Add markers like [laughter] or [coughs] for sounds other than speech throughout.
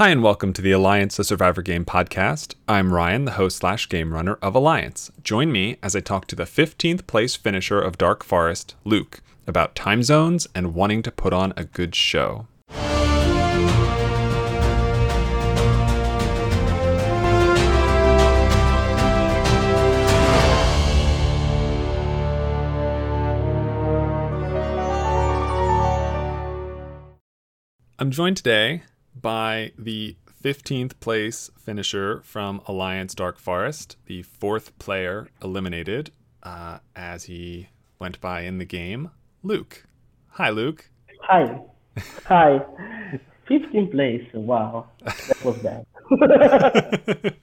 Hi, and welcome to the Alliance a Survivor Game podcast. I'm Ryan, the host slash game runner of Alliance. Join me as I talk to the 15th place finisher of Dark Forest, Luke, about time zones and wanting to put on a good show. I'm joined today by the 15th place finisher from Alliance Dark Forest, the fourth player eliminated uh, as he went by in the game, Luke. Hi, Luke. Hi. Hi. 15th place. Wow. That was bad. [laughs]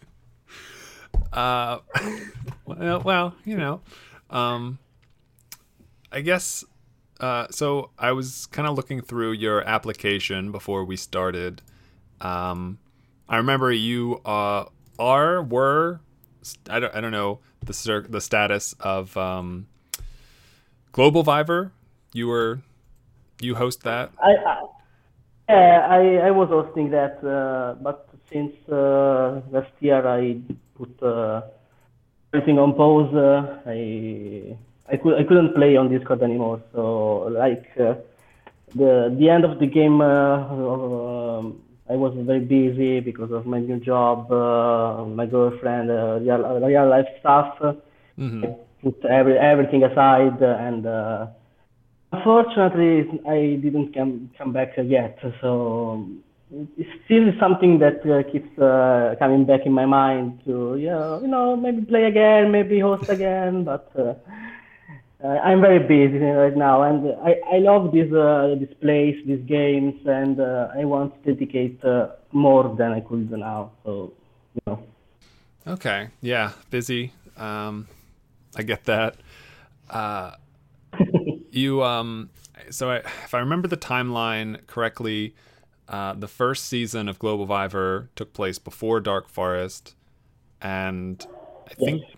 uh, well, well, you know, um, I guess uh, so I was kind of looking through your application before we started. Um, I remember you uh, are were I don't I don't know the the status of um, Global Viver. You were you host that. I, I yeah I, I was hosting that, uh, but since uh, last year I put uh, everything on pause. Uh, I I could I couldn't play on Discord anymore. So like uh, the the end of the game, uh, um, I was very busy because of my new job, uh, my girlfriend, uh, real real life stuff. Mm-hmm. I put every everything aside, and uh, unfortunately, I didn't come come back yet. So it's still something that uh, keeps uh, coming back in my mind to yeah, you know maybe play again, maybe host again, [laughs] but uh, uh, I'm very busy right now, and I, I love this uh, this place, these games, and uh, I want to dedicate uh, more than I could now. So, you know. Okay. Yeah. Busy. Um, I get that. Uh, you um. So I, if I remember the timeline correctly, uh, the first season of Global Viver took place before Dark Forest, and I think yes.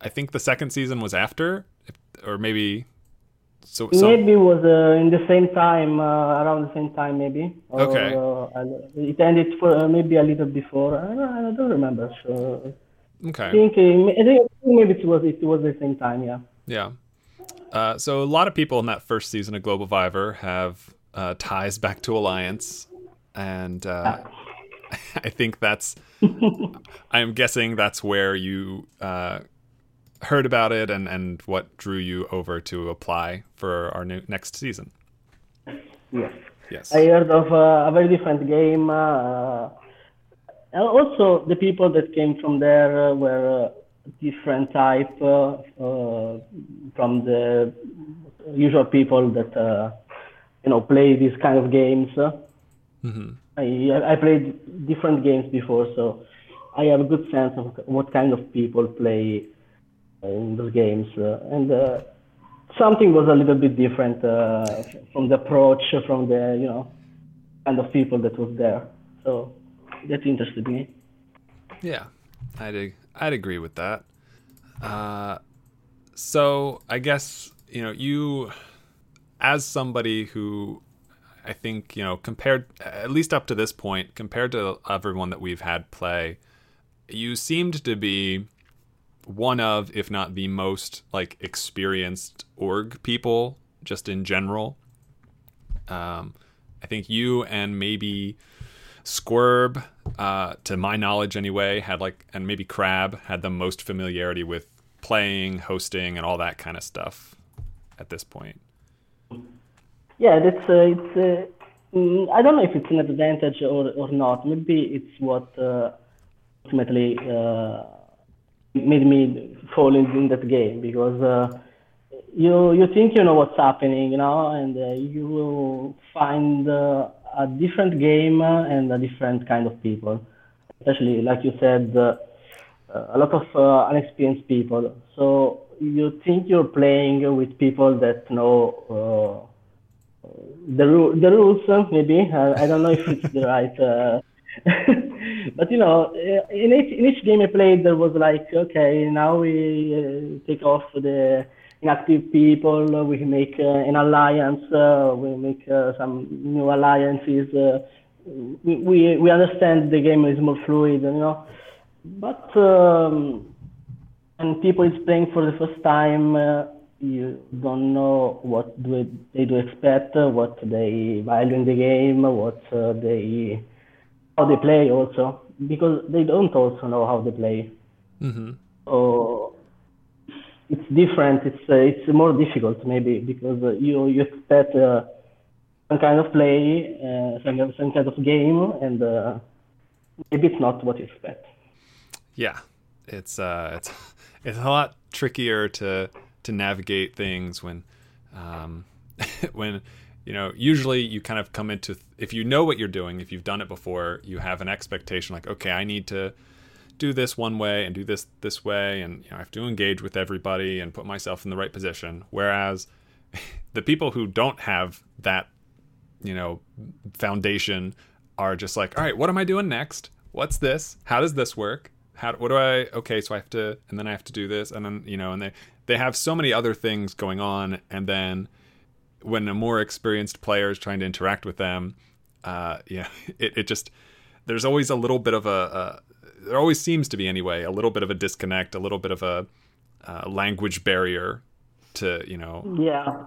I think the second season was after or maybe so, so maybe it was uh, in the same time uh, around the same time maybe. Or, okay. uh, it ended for uh, maybe a little before. I don't, I don't remember so. Okay. I think, uh, I think maybe it was it was the same time yeah. Yeah. Uh, so a lot of people in that first season of Global Viver have ties back to Alliance and ah. [laughs] I think that's [laughs] I'm guessing that's where you heard about it and, and what drew you over to apply for our new next season. Yes. Yes. I heard of uh, a very different game. Uh, also, the people that came from there uh, were different type uh, uh, from the usual people that uh, you know play these kind of games. Mm-hmm. I I played different games before, so I have a good sense of what kind of people play in those games, uh, and uh, something was a little bit different uh, from the approach, from the you know kind of people that was there. So that interested me. Yeah, I'd I'd agree with that. Uh, so I guess you know you, as somebody who I think you know compared at least up to this point compared to everyone that we've had play, you seemed to be one of, if not the most, like experienced org people just in general. Um, I think you and maybe Squirb, uh, to my knowledge anyway, had like, and maybe Crab had the most familiarity with playing, hosting, and all that kind of stuff at this point. Yeah, that's uh, it's. Uh, mm, I don't know if it's an advantage or or not. Maybe it's what uh, ultimately uh, made me fall in, in that game because uh, you you think you know what's happening, you know, and uh, you will find uh, a different game and a different kind of people. Especially, like you said, uh, a lot of uh, unexperienced people. So you think you're playing with people that know uh, the the rules, maybe. I don't know if it's the right [laughs] but you know, in each, in each game I played, there was like, okay, now we uh, take off the inactive people, we make uh, an alliance, uh, we make some new alliances, we, we we understand the game is more fluid, you know. But um, when people is playing for the first time, you don't know what do they do expect, what they value in the game, what they how they play also, because they don't also know how they play. Mm-hmm. So it's different. It's uh, it's more difficult maybe because uh, you you expect uh, some kind of play, uh, some kind of, some kind of game, and uh, maybe it's not what you expect. Yeah, it's uh, it's [laughs] it's a lot trickier to to navigate things when um, [laughs] when you know usually you kind of come into if you know what you're doing if you've done it before you have an expectation like okay i need to do this one way and do this this way and you know, i have to engage with everybody and put myself in the right position. Whereas [laughs] the people who don't have that you know foundation are just like all right what am i doing next? What's this? How does this work? How what do i okay so i have to and then i have to do this and then you know and they they have so many other things going on and then when a more experienced player is trying to interact with them uh yeah [laughs] it, it just there's always a little bit of a, there always seems to be anyway a little bit of a disconnect a little bit of a uh, language barrier to you know Yeah.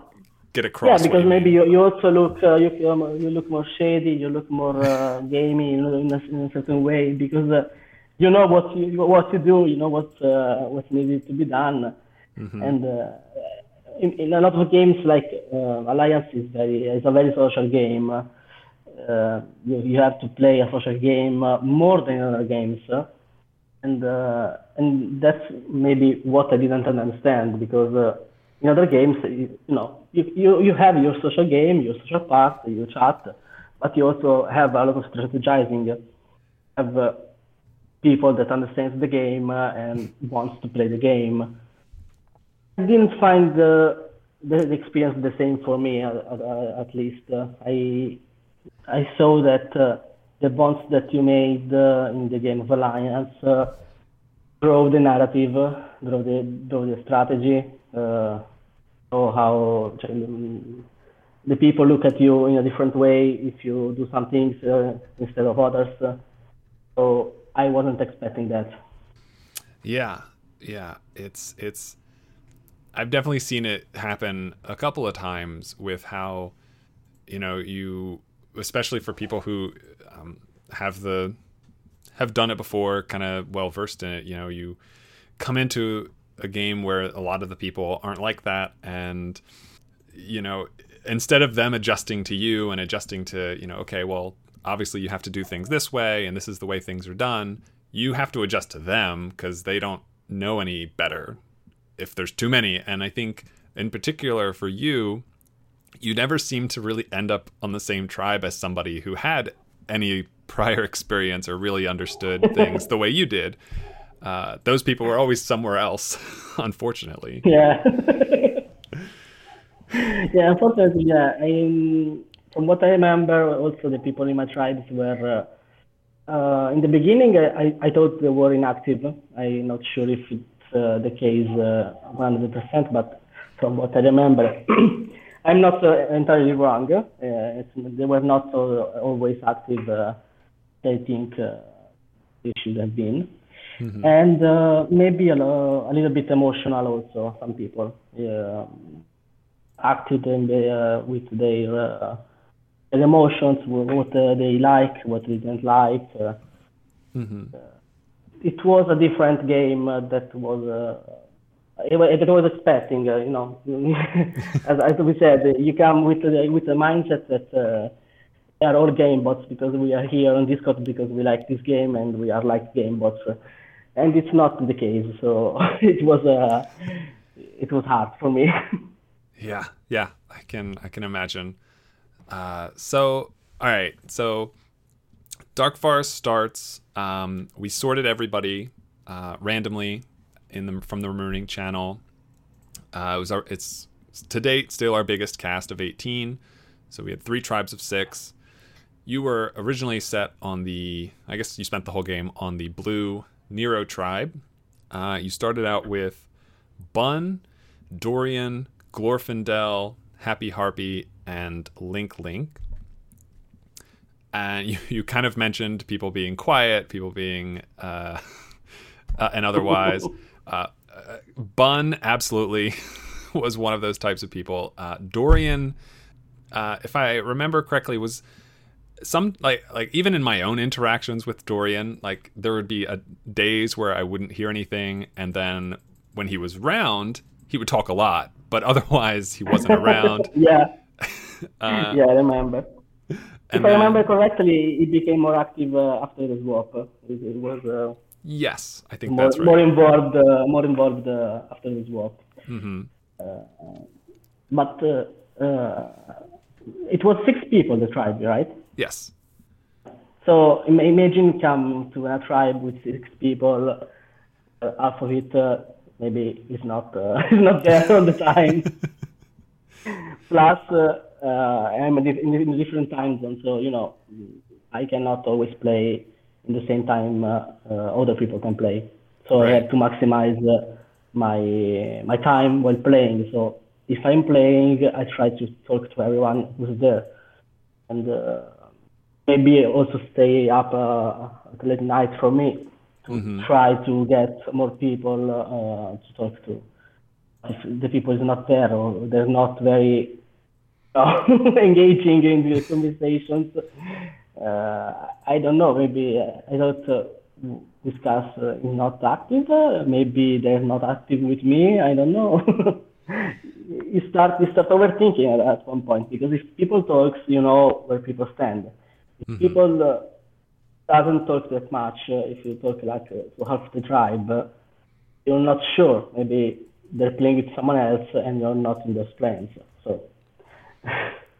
get across Yeah, because maybe you, you also look uh, you um, you look more shady, you look more uh, gamey in, in, a, in a certain way because uh, you know what you what you do, you know what uh, what needed to be done, Mm-hmm. and uh, in, in a lot of games like uh, Alliance is very is a very social game. Uh, you, you have to play a social game uh, more than other games. and uh, and that's maybe what I didn't understand because uh, in other games, you, you know, you, you you have your social game, your social part, your chat, but you also have a lot of strategizing. Have people that understands the game and wants to play the game. Didn't find the the, experience the same for me, at, at, at least. Uh, I I saw that uh, the bonds that you made uh, in the game of Alliance uh, drove the narrative, uh, drove the drove the strategy, uh, so how um, the people look at you in a different way if you do some things uh, instead of others. Uh, so I wasn't expecting that. Yeah, yeah. It's it's. I've definitely seen it happen a couple of times with how, you know, you especially for people who um, have the have done it before, kind of well versed in it. You know, you come into a game where a lot of the people aren't like that, and you know, instead of them adjusting to you and adjusting to you know, okay, well, obviously you have to do things this way, and this is the way things are done. You have to adjust to them because they don't know any better if there's too many. And I think, in particular, for you, you never seem to really end up on the same tribe as somebody who had any [laughs] prior experience or really understood [laughs] things the way you did. Uh, those people were always somewhere else, [laughs] unfortunately. Yeah. yeah, unfortunately, yeah. I, from what I remember, also the people in my tribes were. Uh, uh, in the beginning, I, I thought they were inactive. I'm not sure if the case uh, 100%, but from what I remember, [clears throat] I'm not uh, entirely wrong. Uh, it's, they were not uh, always active. Uh, I think uh, they should have been, and uh, maybe a, a little bit emotional also. Some people yeah, acted in uh, with their, uh, their emotions, what uh, they like, what they didn't like. Uh, it was a different game uh, that was. Uh, that I was expecting, uh, you know, [laughs] as, as we said, you come with with the mindset that we are all game bots because we are here on Discord because we like this game and we are like game bots, and it's not the case. So [laughs] it was uh, it was hard for me. [laughs] Yeah, yeah, I can I can imagine. Uh, so all right, so Dark Forest starts. Um, we sorted everybody uh, randomly in the from the Remaining channel. Uh, it was our it's to date still our biggest cast of 18. So we had three tribes of six. You were originally set on the I guess you spent the whole game on the blue Nero tribe. Uh, you started out with Bun, Dorian, Glorfindel, Happy Harpy, and Link Link. And [laughs] you, you kind of mentioned people being quiet, people being uh, [laughs] uh, and otherwise. [laughs] Uh, uh, Bun absolutely was one of those types of people. Uh, Dorian, uh, if I remember correctly, was some like like even in my own interactions with Dorian, like there would be a, days where I wouldn't hear anything, and then when he was round, he would talk a lot, but otherwise he wasn't around. yeah. Yeah, I remember. If I remember correctly, he became more active uh, after the swap. It, it was. Uh, yes, I think more, that's right. More involved, uh, more involved uh, after the swap. Mm-hmm. but it was six people the tribe, right? Yes. So imagine come to a tribe with six people, uh, half of it uh, maybe is not uh, [laughs] is not there all the time. [laughs] Plus, uh, uh, I'm in, in different time zone, so you know I cannot always play in the same time uh, other people can play. So right. I have to maximize my my time while playing. So if I'm playing, I try to talk to everyone who's there, and maybe also stay up uh, late night for me to mm-hmm. try to get more people uh, to talk to. If the people is not there or they're not very uh, [laughs] engaging in the conversations, uh, I don't know. Maybe uh, I don't uh, discuss is not active. maybe they're not active with me. I don't know. [laughs] you start you start overthinking at, at one point because if people talks, you know where people stand mm-hmm. people uh, doesn't talk that much. Uh, if you talk like uh, to half the tribe, uh, you're not sure. Maybe they're playing with someone else, and you're not in those plans. So.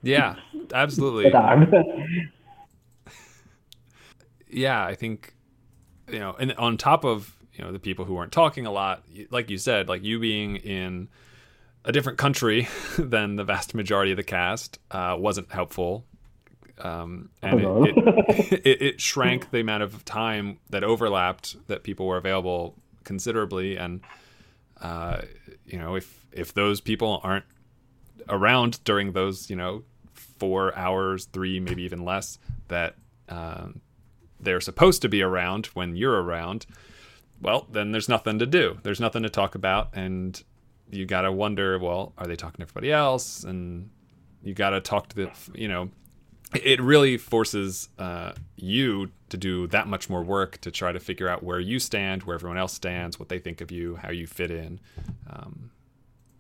Yeah, absolutely. yeah, I think you know, and on top of you know the people who weren't talking a lot, like you said, like you being in a different country [laughs] than the vast majority of the cast uh, wasn't helpful um, and it, it, [laughs] it, it, shrank the amount of time that overlapped that people were available considerably. And uh, you know, if if those people aren't around during those, you know, four hours, three, maybe even less, that um, they're supposed to be around when you're around, well, then there's nothing to do. There's nothing to talk about, and you gotta wonder, well, are they talking to everybody else? And you gotta talk to the, you know, it really forces uh, you to do that much more work to try to figure out where you stand, where everyone else stands, what they think of you, how you fit in, um,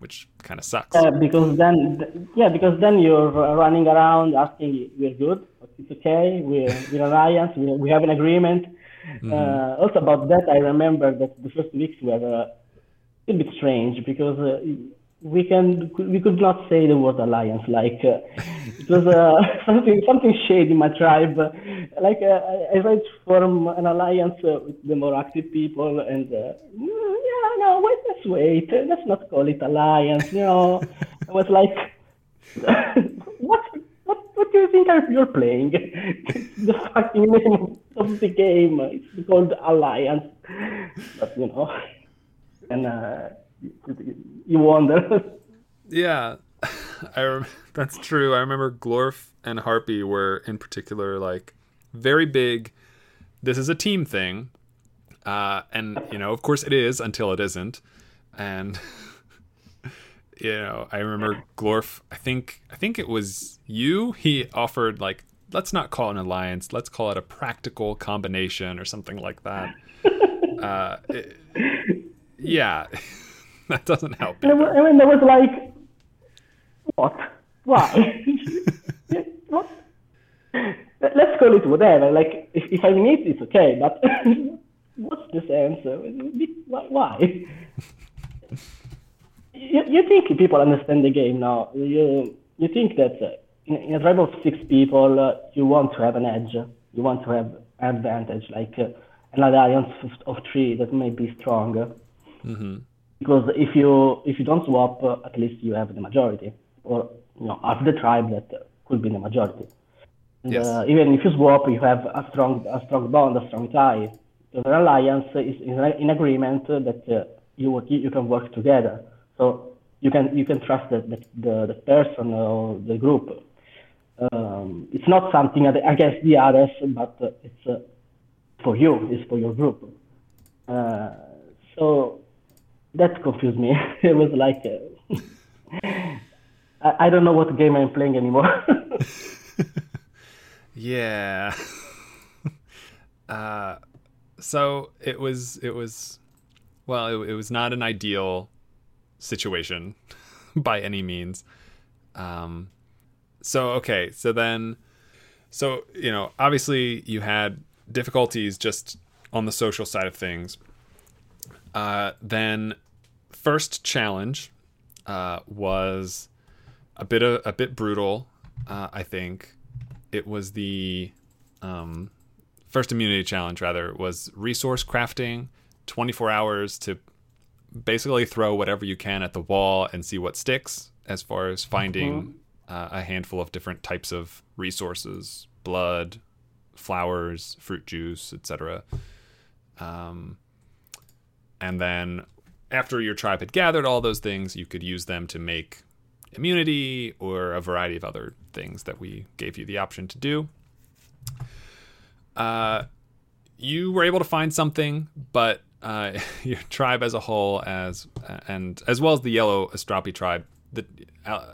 which kind of sucks. Uh, because then, yeah, because then you're running around asking, "We're good, it's okay, we're we're alliance, we, we have an agreement." Mm-hmm. Uh, also about that, I remember that the first weeks were uh, a bit strange because uh, we can we could not say the word alliance like uh, it was uh, [laughs] something something shady in my tribe like uh, I, tried to form an alliance uh, with the more active people and wait let's wait let's not call it alliance you know I was like [laughs] what what what do you think you're playing [laughs] the fucking name of the game it's called alliance but you know and uh, you wonder. [laughs] yeah, I rem- that's true. I remember Glorf and Harpy were in particular like very big. This is a team thing, uh, and you know, of course, it is until it isn't, and. [laughs] you know, I remember Glorf. I think I think it was you. He offered like, let's not call it an alliance. Let's call it a practical combination or something like that. [laughs] uh, it, yeah, [laughs] that doesn't help. I mean, there was like, what? Why? what? Let's call it whatever. Like, if, if I mean it, it's okay. But what's the sense? Why? you, you think people understand the game now? You you think that uh, in, in, a tribe of six people, uh, you want to have an edge. You want to have advantage, like uh, an alliance of, of three that may be stronger. Mm-hmm because if you if you don't swap, uh, at least you have the majority, or you know, half the tribe that could be the majority. And, yes. uh, even if you swap, you have a strong a strong bond, a strong tie. The alliance is in agreement that uh, you you can work together. So you can you can trust that the, the, the person or the group um, it's not something against the others, but uh, it's uh, for you, it's for your group. So that confused me. [laughs] it was like, [laughs] I, I don't know what game I'm playing anymore. [laughs] yeah. uh, so it was, it was, well, it, it was not an ideal situation [laughs] by any means. Um, so okay, so then, so you know, obviously you had difficulties just on the social side of things. Uh, then, first challenge uh, was a bit of, a bit brutal. Uh, I think it was the um, first immunity challenge. Rather was resource crafting, twenty four hours to basically throw whatever you can at the wall and see what sticks. As far as finding mm-hmm uh, a handful of different types of resources blood, flowers, fruit juice, etc. Um, and then after your tribe had gathered all those things, you could use them to make immunity or a variety of other things that we gave you the option to do. Uh, you were able to find something, but uh, [laughs] your tribe as a whole, as and as well as the yellow Astrapi tribe, the uh,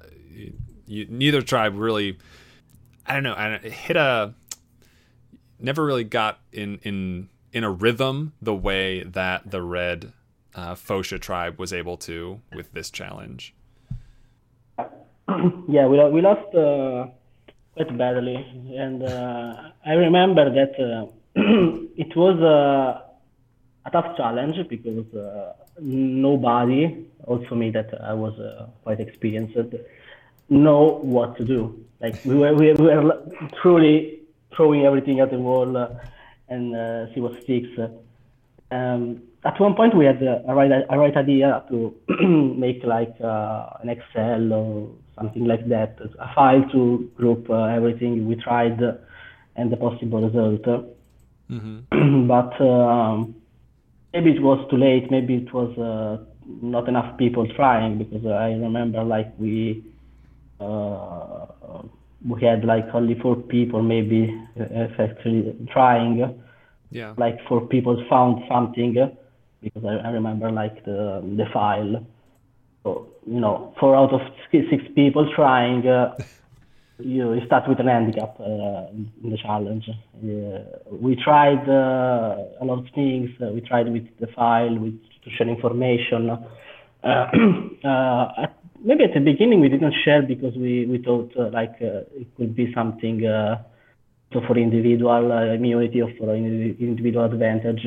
you, neither tribe really I don't know, I hit a never really got in in in a rhythm the way that the red uh, Phosha tribe was able to with this challenge. [clears throat] Yeah, we we lost uh, quite badly, and uh, I remember that uh, [clears throat] it was uh, a tough challenge because uh, nobody, also me, that I was quite experienced know what to do. Like we were, we were truly throwing everything at the wall uh, and uh, see what sticks. Um, at one point, we had a, right, a right idea to [clears throat] make like uh, an Excel or something like that, a file to group uh, everything we tried and the possible result. Mm-hmm. [clears throat] but um, maybe it was too late. Maybe it was uh, not enough people trying because I remember like we uh, we had like only four people maybe actually trying. Yeah. Like four people found something because I, I remember like the the file. So you know, four out of six people trying. Uh, [laughs] you, you start with an handicap uh, in the challenge. Uh, we tried uh, a lot of things. Uh, we tried with the file, with to share information. [clears throat] Uh, at maybe at the beginning we didn't share because we, we thought like uh, it could be something uh, so for individual uh, immunity or for individual advantage.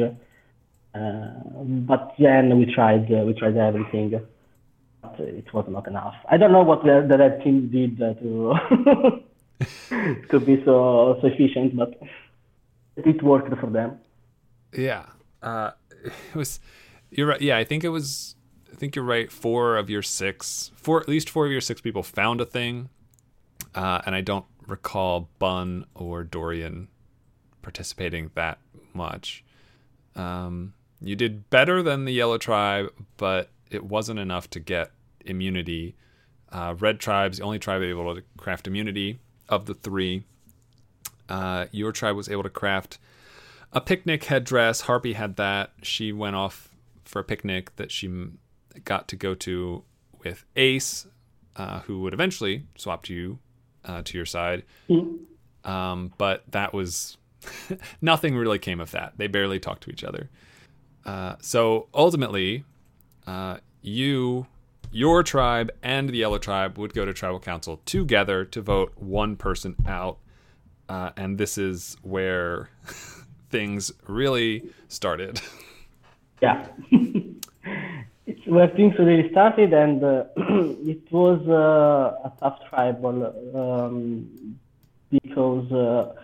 Uh, but then we tried uh, we tried everything. It was not enough. I don't know what the, the red team did to [laughs] to be so, so efficient, but it worked for them. Yeah, [laughs] it was. You're right. Yeah, I think it was I think you're right. Four of your six, four at least four of your six people found a thing, uh, and I don't recall Bun or Dorian participating that much. Um, you did better than the Yellow Tribe, but it wasn't enough to get immunity. Uh, Red Tribe's the only tribe able to craft immunity of the three. Uh, your tribe was able to craft a picnic headdress. Harpy had that. She went off for a picnic that she got to go to with Ace, uh, who would eventually swap to you uh, to your side. Mm-hmm. Um, but that was [laughs] nothing really came of that. They barely talked to each other. Uh, so ultimately, uh, you, your tribe, and the Yellow Tribe would go to Tribal Council together to vote one person out. Uh, and this is where [laughs] things really started. [laughs] Yeah. [laughs] it's where things really started, and uh, [clears throat] it was uh, a tough tribal um, because uh,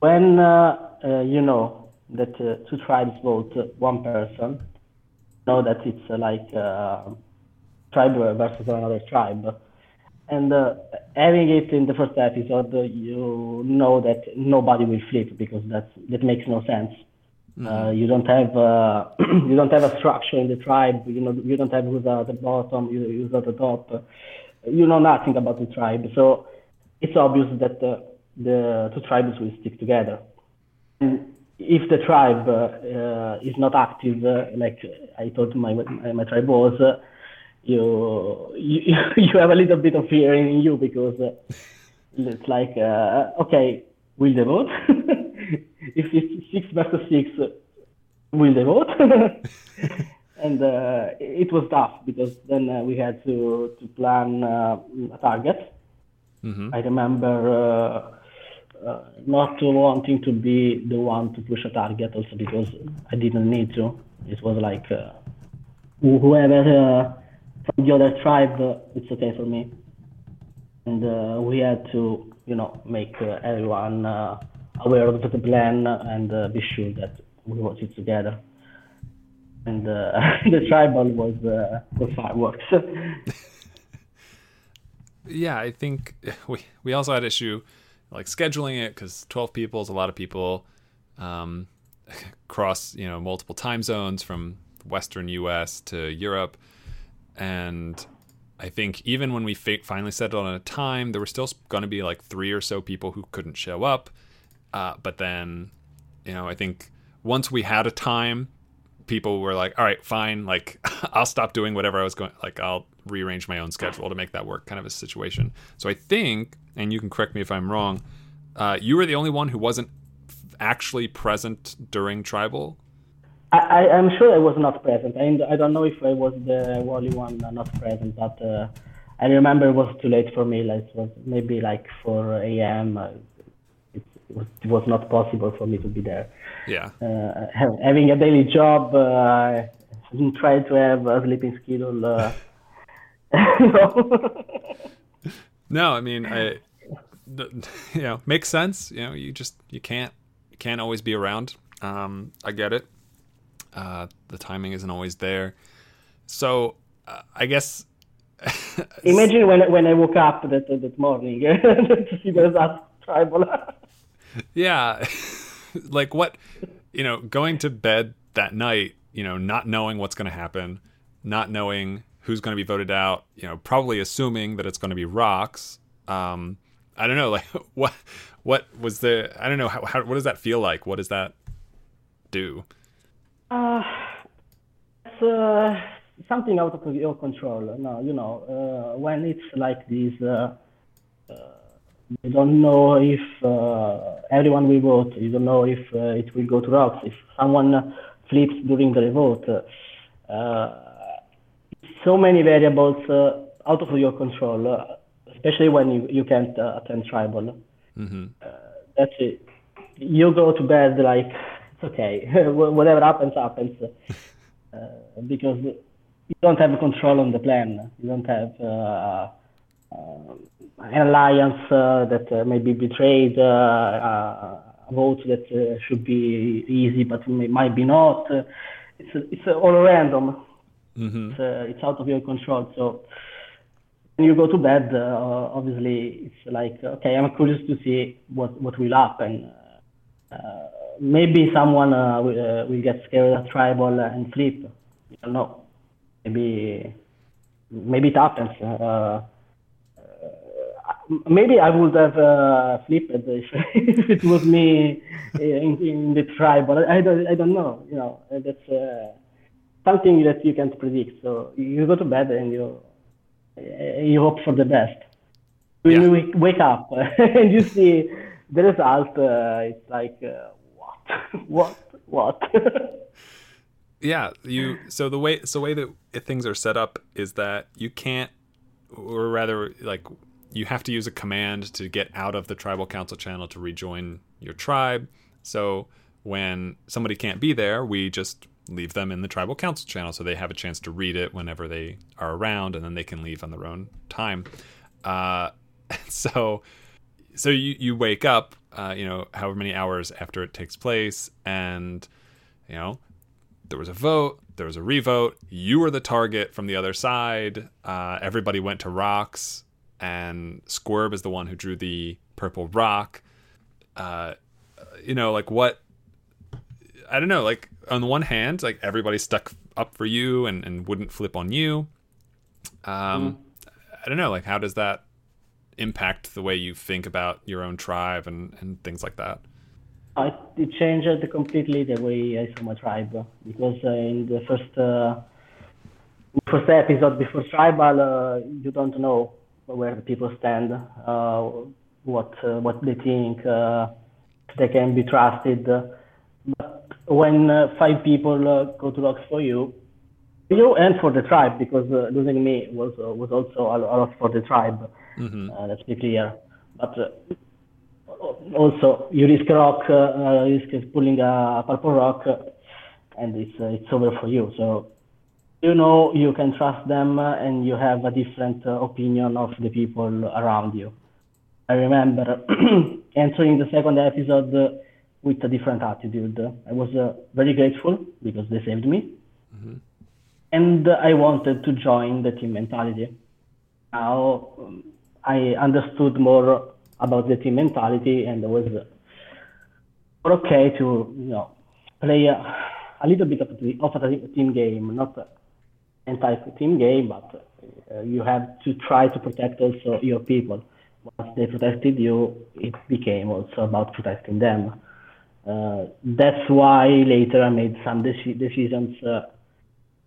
when uh, uh, you know that two tribes vote one person, know that it's like tribe versus another tribe. And having it in the first episode, you know that nobody will flip because that's, that makes no sense Mm-hmm. Uh, you don't have uh, [clears throat] you don't have a structure in the tribe. You know you don't have who's at the bottom, who's at the top. You know nothing about the tribe. So it's obvious that the, the two tribes will stick together. And if the tribe uh, is not active, uh, like I told my my, my tribe was, uh, you, you [laughs] you have a little bit of fear in you because uh, it's like uh, okay, will they vote? [laughs] if it's six versus six, will they vote? [laughs] and uh, it was tough because then uh, we had to to plan uh, a target. Mm-hmm. I remember uh, not wanting to be the one to push a target, also because I didn't need to. It was like uh, whoever uh, from the other tribe, uh, it's okay for me. And uh, we had to, you know, make everyone aware of the plan and be sure that we watch it together. And [laughs] the tribal was the fireworks. [laughs] yeah, I think [laughs] we we also had issue like scheduling it because twelve people is a lot of people, um, [laughs] across you know multiple time zones from Western U.S. to Europe, and I think even when we finally settled on a time, there were still going to be like three or so people who couldn't show up. Uh, but then, you know, I think once we had a time, people were like, "All right, fine. Like, [laughs] I'll stop doing whatever I was going. Like, I'll rearrange my own schedule to make that work." Kind of a situation. So I think, and you can correct me if I'm wrong, uh, you were the only one who wasn't actually present during tribal. I, I'm sure I was not present. I, I don't know if I was the only one not present, but uh, I remember it was too late for me. Like it was maybe like 4 a.m. Uh, it, it, was, not possible for me to be there. Yeah. Uh, having a daily job, uh, trying to have a sleeping schedule. [laughs] No, I mean, I, [laughs] you know, makes sense. You know, you just you can't you can't always be around. Um, I get it. Uh, the timing isn't always there. So uh, I guess. [laughs] Imagine when when I woke up that that morning to see the results tribal. yeah, like what, you know, going to bed that night, you know, not knowing what's going to happen, not knowing who's going to be voted out, you know, probably assuming that it's going to be rocks. Um, I don't know, like [laughs] what what was the I don't know how, how what does that feel like? What does that do? Uh, it's uh, something out of your control. No, you know, uh, when it's like this, uh, you don't know if uh, everyone will vote. You don't know if uh, it will go to rocks. If someone flips during the vote, uh, so many variables uh, out of your control, uh, especially when you, you can't uh, attend tribal. Mm-hmm. that's it. You go to bed like it's okay, [laughs] whatever happens, happens. [laughs] Uh, because you don't have control on the plan. You don't have uh, uh, an alliance that may be betrayed, a vote that should be easy but may, might be not. it's it's all random. Mm-hmm. It's, it's out of your control. So when you go to bed, uh, obviously it's like, okay, I'm curious to see what, what will happen. Uh, maybe someone uh, will, will, get scared at tribal and flip. You don't know. Maybe, maybe it happens. maybe I would have flipped if, [laughs] if, it was me in, in the tribe, but I don't, I don't know. You know, that's something that you can't predict. So you go to bed and you you hope for the best. When Yeah. you wake up [laughs] and you see the result, uh, it's like, uh, what? [laughs] what? what? [laughs] yeah you so the way so the way that things are set up is that you can't or rather like you have to use a command to get out of the tribal council channel to rejoin your tribe so when somebody can't be there we just leave them in the tribal council channel so they have a chance to read it whenever they are around and then they can leave on their own time. Uh, [laughs] so so you, you wake up uh, you know however many hours after it takes place and you know there was a vote there was a revote you were the target from the other side uh, everybody went to rocks and squirb is the one who drew the purple rock. Uh, you know like what i don't know like on the one hand like everybody stuck up for you and, and wouldn't flip on you um, i don't know like how does that impact the way you think about your own tribe and, and things like that? Uh, it, it changed completely the way I saw my tribe because uh, in the first uh, first episode before tribal, uh, you don't know where the people stand, uh, what uh, what they think, they can be trusted. When five people go to look for you, you and for the tribe, because losing me was was also a lot for the tribe. Mm-hmm. let's be clear. But also you risk rock, uh, risk pulling a purple rock, and it's uh, it's over for you. So you know you can trust them, uh, and you have a different uh, opinion of the people around you. I remember [clears throat] entering the second episode uh, with a different attitude. I was uh, very grateful because they saved me, mm-hmm. and I wanted to join the team mentality. Now um, I understood more about the team mentality and was okay to you know play a, a little bit of, the, of a team game, not an entire team game, but uh, you have to try to protect also your people. Once they protected you, it became also about protecting them. That's why later I made some deci- decisions uh,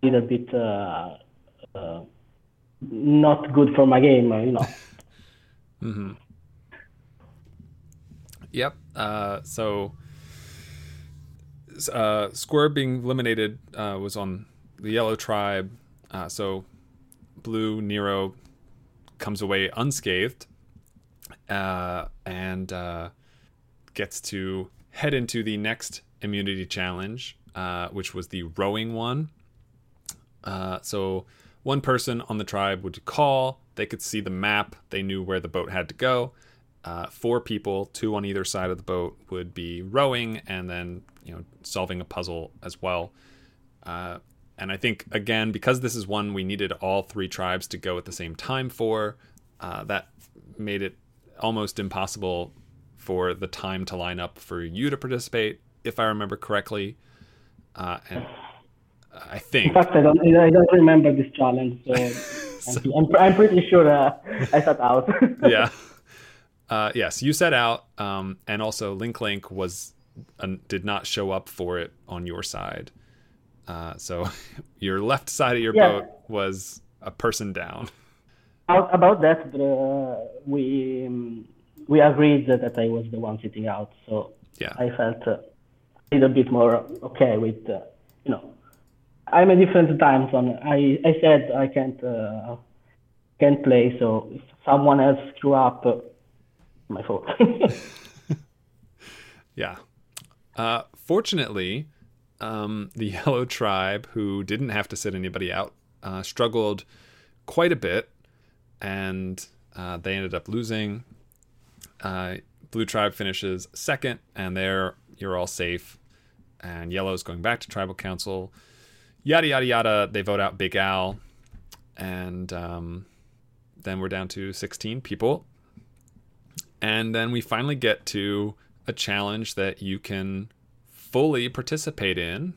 a little bit uh, uh, not good for my game, you know. [laughs] mm-hmm. Yep. Uh, so uh, Squirb being eliminated uh, was on the yellow tribe. So blue Nero comes away unscathed and gets to head into the next immunity challenge, uh, which was the rowing one. Uh, so one person on the tribe would call. They could see the map. They knew where the boat had to go uh, four people, two on either side of the boat, would be rowing and then you know solving a puzzle as well. Uh, and I think again because this is one we needed all three tribes to go at the same time for, uh, that made it almost impossible for the time to line up for you to participate, if I remember correctly. Uh, and I think. In fact, I don't, I don't remember this challenge, so, [laughs] so I'm, I'm, pretty sure uh, I sat out. [laughs] yeah. [laughs] Uh, yes, you set out, um, and also Link Link was did not show up for it on your side. Uh, so your left side of your yeah. boat was a person down. About that, uh, we um, we agreed that I was the one sitting out, so yeah. I felt uh, a little bit more okay with uh, you know. I'm a different time zone. I I said I can't can't play, so if someone else screw up my fault. [laughs] [laughs] yeah. Uh, fortunately, um, the [laughs] Yellow Tribe, who didn't have to sit anybody out, uh, struggled quite a bit, and uh, they ended up losing. Uh, Blue Tribe finishes second, and there you're all safe. And Yellow's going back to Tribal Council. Yada yada yada. They vote out Big Al, and um, then we're down to 16 people and then we finally get to a challenge that you can fully participate in.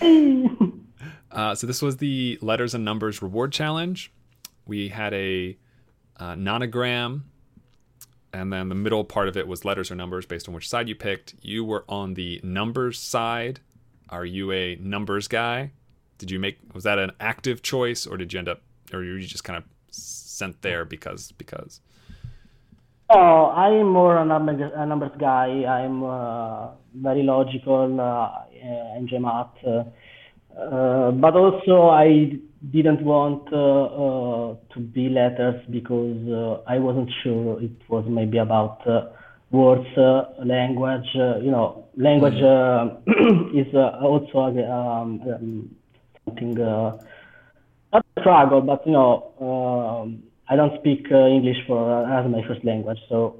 [laughs] uh, so this was the letters and numbers reward challenge. We had a uh, nonogram, and then the middle part of it was letters or numbers based on which side you picked. You were on the numbers side. Are you a numbers guy? Did you make was that an active choice, or did you end up, or were you just kind of sent there because because? Oh, I'm more a numbers, a numbers guy. I'm uh, very logical, uh, enjoy math. Uh, uh, but also, I didn't want uh, uh, to be letters because uh, I wasn't sure it was maybe about uh, words, uh, language. Uh, you know, language uh, [clears throat] is uh, also um, um, something uh, not a struggle, but you know. Um, I don't speak uh, English for uh, as my first language, so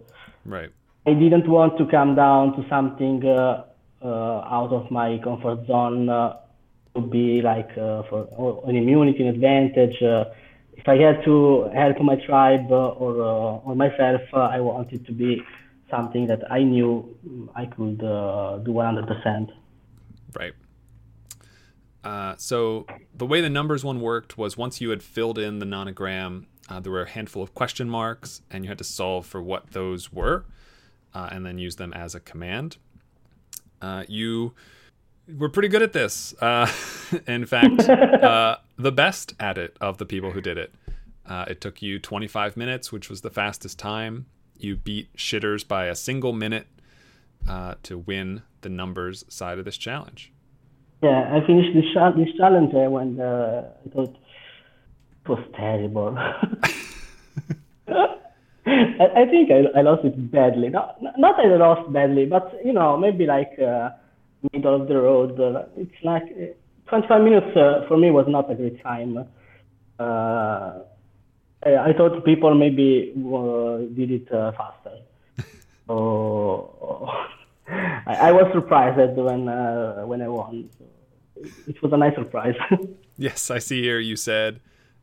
right. I didn't want to come down to something uh, uh out of my comfort zone uh, to be like uh, for an immunity, an advantage. if I had to help my tribe or or myself, I wanted to be something that I knew I could do 100%. Right. Uh, so the way the numbers one worked was once you had filled in the nonogram, Uh, there were a handful of question marks, and you had to solve for what those were, uh, and then use them as a command. Uh, you were pretty good at this. Uh, [laughs] in fact, uh, [laughs] the best at it of the people who did it. Uh, it took you 25 minutes, which was the fastest time. You beat Shitters by a single minute to win the numbers side of this challenge. Yeah, I finished this, this challenge when I thought it was terrible. [laughs] I, I, think I, I, lost it badly. Not, not that I lost badly, but you know, maybe like uh, middle of the road. Uh, it's like uh, 25 minutes uh, for me was not a great time. Uh, I, I, thought people maybe did it uh, faster. [laughs] so I, was surprised when when I won. It was a nice surprise. [laughs] yes, I see here you said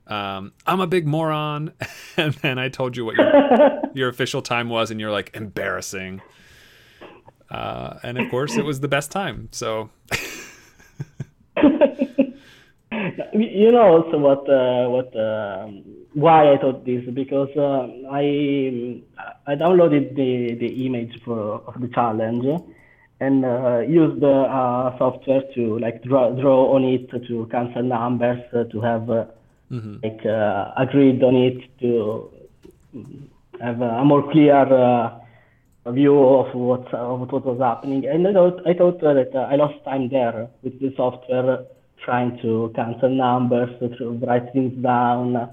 um, I'm a big moron. [laughs] and then I told you what your, your official time was, and you're like, embarrassing. Uh, and of course, it was the best time. So. [laughs] you know also what uh, what uh, why I thought this because uh, I I downloaded the the image for of the challenge and uh, used uh, software to like draw draw on it to cancel numbers to have mm-hmm. like uh, agreed on it to have a more clear uh, view of what of what was happening. And I thought I thought that uh, I lost time there with the software trying to cancel numbers, to write things down.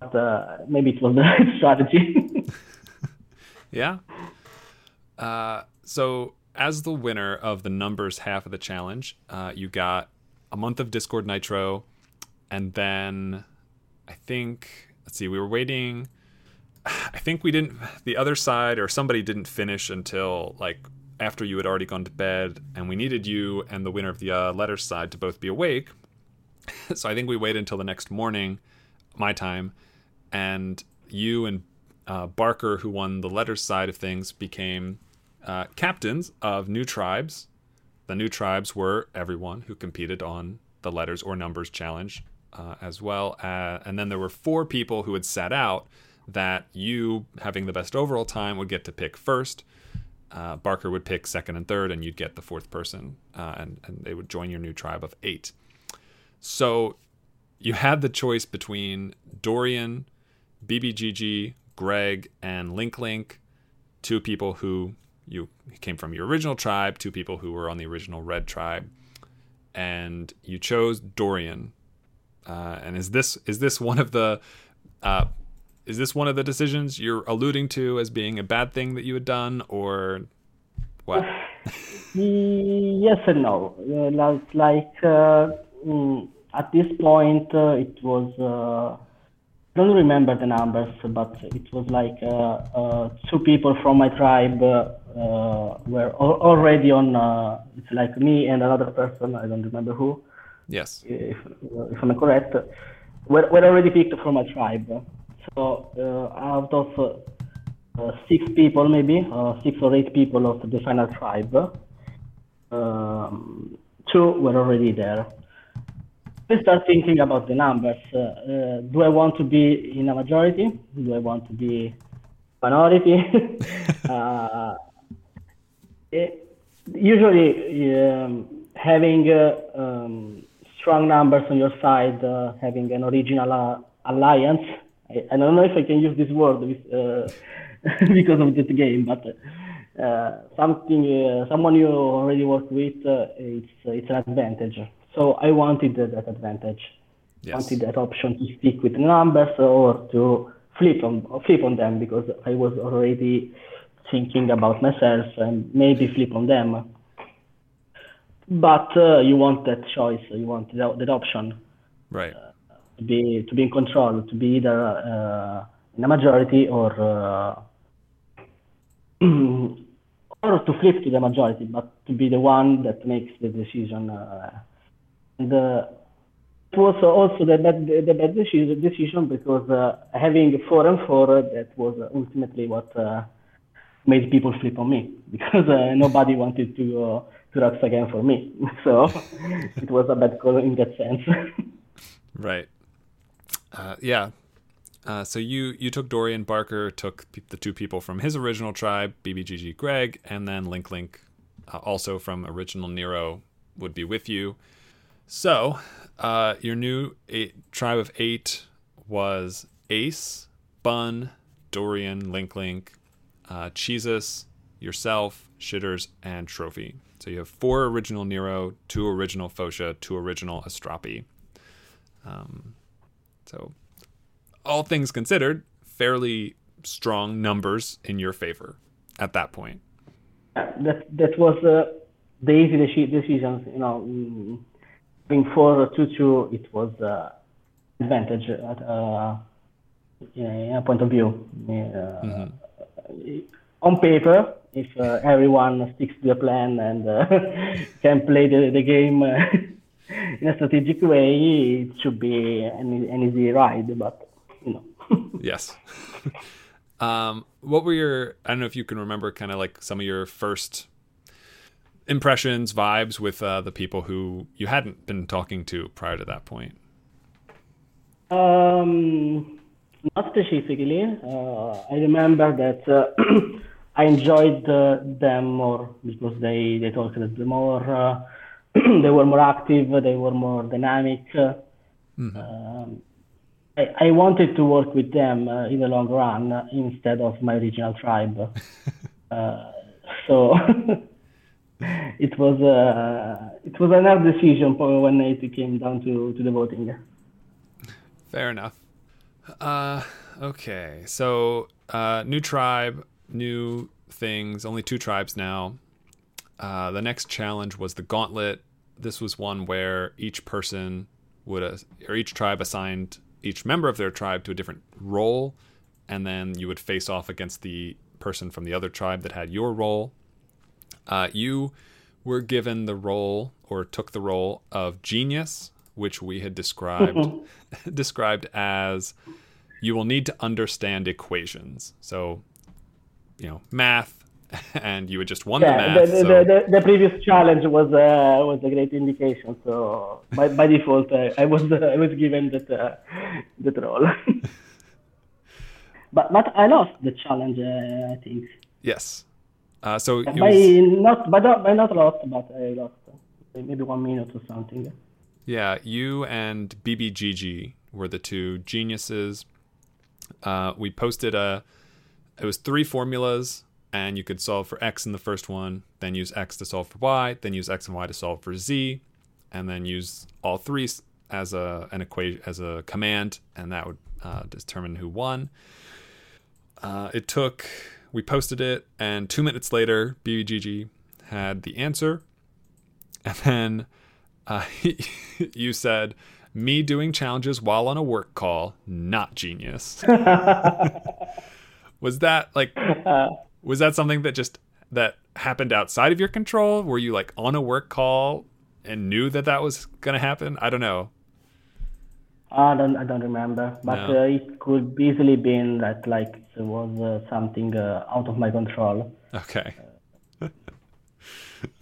But uh, maybe it was the [laughs] right strategy. [laughs] yeah. Uh, so, as the winner of the numbers half of the challenge, uh, you got a month of Discord Nitro, and then I think let's see, we were waiting. I think we didn't. The other side or somebody didn't finish until like after you had already gone to bed, and we needed you and the winner of the uh, letters side to both be awake. so I think we waited until the next morning, my time, and you and uh, Barker, who won the letters side of things, became uh, captains of new tribes. The new tribes were everyone who competed on the letters or numbers challenge uh, as well. Uh, and then there were four people who had sat out that you, having the best overall time, would get to pick first. Uh, Barker would pick second and third, and you'd get the fourth person, uh, and, and they would join your new tribe of eight. So you had the choice between Dorian, BBGG, Greg, and Link Link, two people who you came from your original tribe, two people who were on the original Red tribe, and you chose Dorian uh, and is this is this one of the uh, is this one of the decisions you're alluding to as being a bad thing that you had done, or what? [laughs] yes and no. Uh, like, like uh, mm, at this point, uh, it was. Uh, I don't remember the numbers, but it was like two people from my tribe were already on. it's like me and another person. I don't remember who Yes. If, if I'm correct, were, were already picked from a tribe. So uh, out of uh, six people, maybe uh, six or eight people of the final tribe, um, two were already there. I start thinking about the numbers. Uh, uh, do I want to be in a majority? Do I want to be minority? [laughs] uh, it, usually, um, having um, strong numbers on your side, having an original alliance. I, I, don't know if I can use this word with, uh, [laughs] because of that game, but uh, something, uh, someone you already work with, uh, it's it's an advantage. So I wanted that advantage. Yes. Wanted that option to stick with numbers or to flip on flip on them because I was already thinking about myself and maybe flip on them but uh, you want that choice, you want that, that option, right? Uh, to be to be in control, to be either uh, in a majority or uh, [clears throat] or to flip to the majority, but to be the one that makes the decision. Uh, and uh, it was also the bad the bad decision, because having four and four that was ultimately what made people flip on me [laughs] because nobody wanted to to rocks again for me. [laughs] So [laughs] it was a bad call in that sense. right. Uh, yeah. Uh, so you you took Dorian Barker took the two people from his original tribe, BBGG Greg, and then Link Link, uh, also from original Nero, would be with you. So uh, your new eight, tribe of eight was Ace, Bun, Dorian, Link Link, uh, yourself, Shitters, and Trophy. So you have four original Nero, two original Fosha, two original Astropi. Um, so, all things considered, fairly strong numbers in your favor at that point. That that was uh, the easy deci- decisions. You know, being four two two, it was uh, advantage at uh, in a point of view. Uh, On paper, if uh, everyone sticks to the plan and uh, [laughs] can play the, the game uh, [laughs] in a strategic way, it should be an, an easy ride. But you know. [laughs] yes. [laughs] um, what were your? I don't know if you can remember, kind of like some of your first impressions, vibes with uh, the people who you hadn't been talking to prior to that point. Um, not specifically. Uh, I remember that uh, [clears throat] I enjoyed uh, them more because they they talked a bit more. [clears throat] They were more active. They were more dynamic. Um, I, I wanted to work with them uh, in the long run uh, instead of my original tribe. [laughs] uh, so [laughs] it was uh, it was another decision probably when it came down to, to the voting. Fair enough. Uh, okay, so uh, new tribe, new things. Only two tribes now. Uh, the next challenge was the gauntlet. This was one where each person would, uh, or each tribe assigned each member of their tribe to a different role, and then you would face off against the person from the other tribe that had your role. Uh, you were given the role, or took the role of genius, which we had described [laughs] [laughs] described as you will need to understand equations. So, you know, math, [laughs] and you had just won the Yeah, math. the, the, so- the, the, the previous challenge was uh, was a great indication. So by, by default, uh, I was I was given that uh, that role. [laughs] but but I lost the challenge. Uh, I think yes. Uh, so by was, not by not by not lost, but I lost uh, maybe one minute or something. yeah, you and BBGG were the two geniuses. Uh, we posted a. It was three formulas, and you could solve for x in the first one, then use x to solve for y, then use x and y to solve for z, and then use all three as a an equation as a command, and that would uh, determine who won. Uh, it took. We posted it, and two minutes later, BBGG had the answer, and then uh, [laughs] you said, "Me doing challenges while on a work call, not genius." [laughs] was that like? Was that something that just that happened outside of your control? Were you like on a work call and knew that that was gonna happen? I don't know. I don't I don't remember, but No. uh, it could easily been that like it was uh, something uh, out of my control. Okay. [laughs]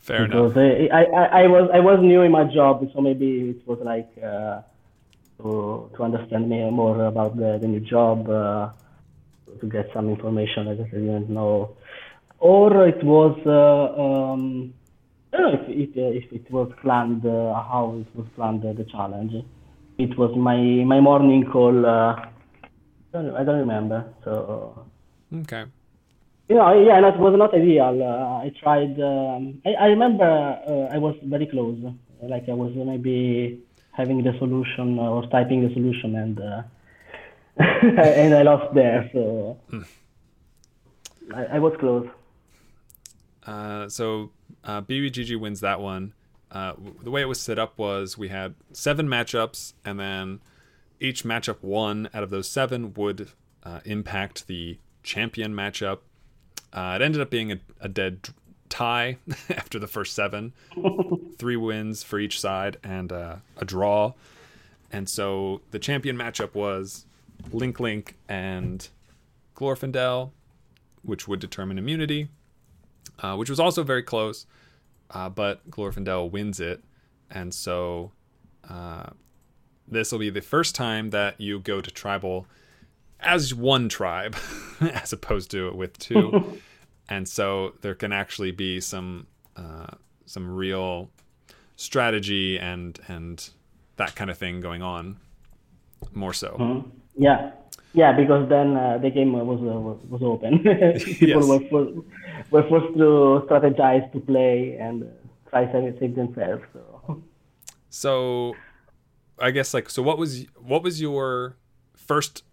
Fair enough. because uh, I, I, I was I was new in my job, so maybe it was like uh, to to understand me more about the, the new job, uh, to get some information that I didn't know, or it was uh, um, I don't know if it uh, if it was planned uh, how it was planned uh, the challenge. It was my my morning call. Uh, I don't I don't remember. So Okay. you know, yeah, that was not ideal. Uh, I tried. Um, I, I remember uh, I was very close. Like I was maybe having the solution or typing the solution, and uh, [laughs] and I lost there. So I, I was close. Uh, so uh, BBGG wins that one. Uh, the way it was set up was we had seven matchups, and then each matchup one out of those seven would uh, impact the champion matchup. Uh, it ended up being a, a dead tie [laughs] after the first seven, [laughs] three wins for each side, and uh, a draw. And so the champion matchup was Link Link and Glorfindel, which would determine immunity uh, which was also very close, uh, but Glorfindel wins it, and so uh, this will be the first time that you go to tribal as one tribe [laughs] as opposed to with two. [laughs] and so there can actually be some uh, some real strategy and and that kind of thing going on more so. Mm-hmm. Yeah, yeah, because then uh, the game was uh, was open. [laughs] People Yes. were forced, were forced to strategize to play and uh, try to save themselves. So. So, I guess like so. What was what was your first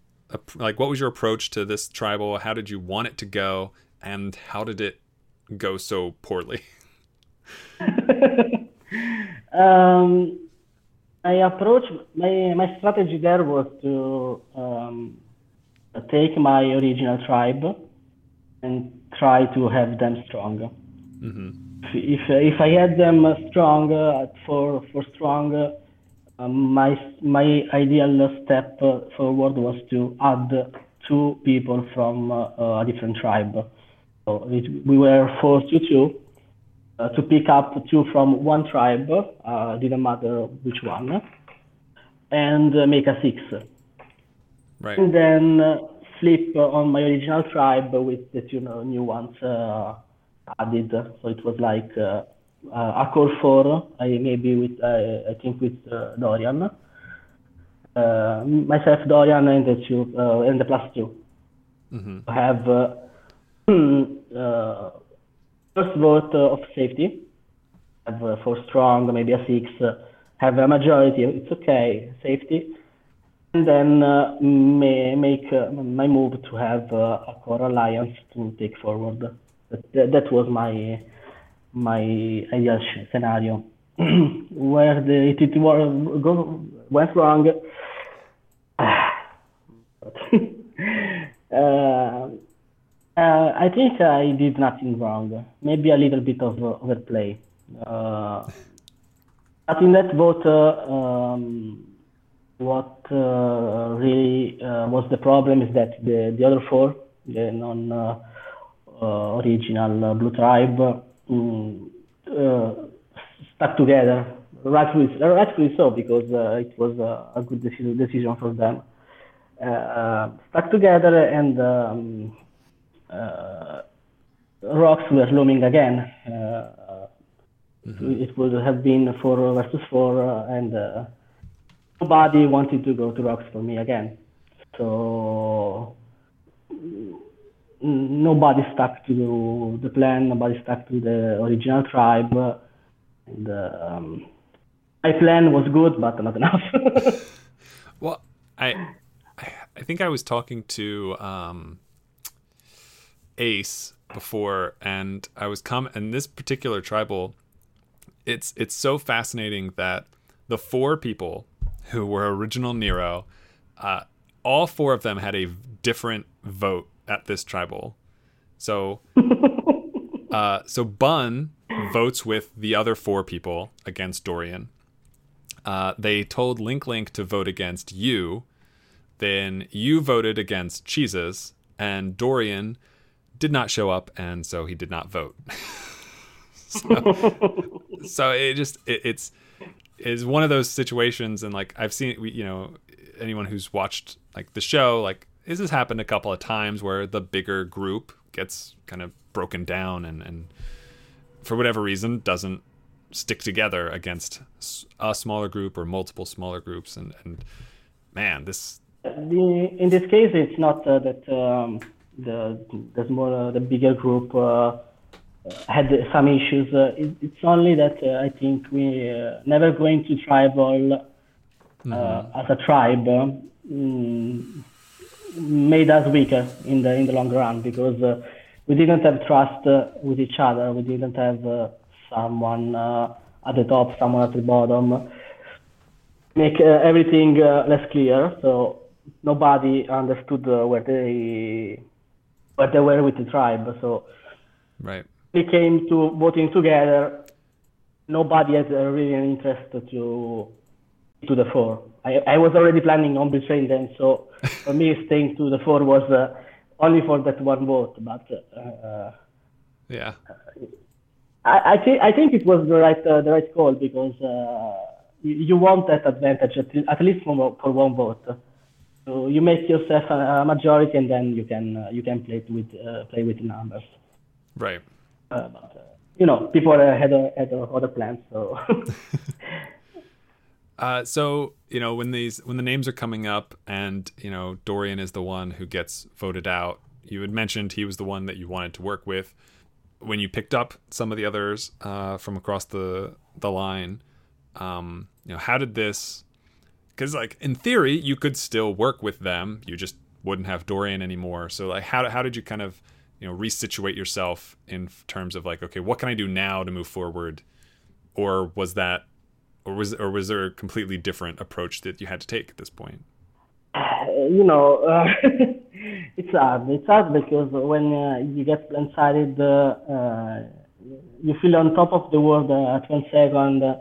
like? What was your approach to this tribal? How did you want it to go, and how did it go so poorly? [laughs] um, my approach, my my strategy there was to um, take my original tribe and try to have them strong. If if I had them strong uh, at four four strong, uh, my my ideal step forward was to add two people from uh, a different tribe. So it, we were forced to two uh, to pick up two from one tribe, uh, didn't matter which one, and uh, make a six. Right. And then uh, flip uh, on my original tribe with the two new ones uh, added. So it was like uh, uh, a core four, I maybe with uh, I think with uh, Dorian, uh, myself Dorian and the two uh, and the plus 2 Mm-hmm. Have uh, [clears throat] uh, first vote uh, of safety. Have uh, four strong, maybe a six. Uh, have a majority. It's okay. Safety and then may make my move to have a core alliance to take forward. That, that, was my my ideal scenario. [clears throat] Where the it, it wa- go, went wrong. [sighs] [laughs] uh, uh, I think I did nothing wrong. Maybe a little bit of uh, overplay. Uh, but in that vote, uh, um, what uh, really uh, was the problem is that the, the other four, the non original Blue Tribe, uh, stuck together. Rightfully, rightfully so, because it was a good decision, decision for them. Stuck together and um, rocks were looming again. Uh, It would have been four versus four, uh, and uh, nobody wanted to go to rocks for me again. So nobody stuck to the plan. Nobody stuck to the original tribe. And um, my plan was good, but not [laughs] enough. Well, I, I I think I was talking to um, Ace before, and I was com and this particular tribal, it's it's so fascinating that the four people who were original Nero, uh, all four of them had a different vote at this tribal. So, [laughs] uh, so Bun votes with the other four people against Dorian. Uh, they told Link Link to vote against you. Then you voted against Cheeses, and Dorian did not show up, and so he did not vote. [laughs] so, so it just it, it's is one of those situations, and like I've seen, we- you know, anyone who's watched like the show, like this has happened a couple of times where the bigger group gets kind of broken down and and for whatever reason doesn't stick together against a smaller group or multiple smaller groups and and man this in this case, it's not uh, that um, the the smaller, the bigger group uh, had some issues. Uh, it, it's only that uh, I think we uh, never going to tribal uh, as a tribe mm, made us weaker in the in the long run because uh, we didn't have trust uh, with each other. We didn't have uh, someone uh, at the top, someone at the bottom. Make uh, everything uh, less clear. So nobody understood uh, where they where they were with the tribe. So right we came to voting together. Nobody has uh, really an interest to to the four. I, I was already planning on betraying them, so for me [laughs] staying to the four was uh, only for that one vote. But uh, yeah I, I think I think it was the right uh, the right call because uh, you, you want that advantage at, at least for, for one vote. So you make yourself a majority, and then you can uh, you can play with uh, play with numbers. Right. Uh, but, uh, you know, people uh, had had other plans, so. [laughs] Uh, so you know when these when the names are coming up, and you know Dorian is the one who gets voted out. You had mentioned he was the one that you wanted to work with. When you picked up some of the others uh, from across the the line, um, you know how did this? Because like in theory, you could still work with them. You just wouldn't have Dorian anymore. So like how how did you kind of you know resituate yourself in terms of like okay, what can I do now to move forward? Or was that or was or was there a completely different approach that you had to take at this point? you know, uh, [laughs] it's hard. It's hard because when uh, you get blindsided, uh, uh, you feel on top of the world uh, at one second, uh,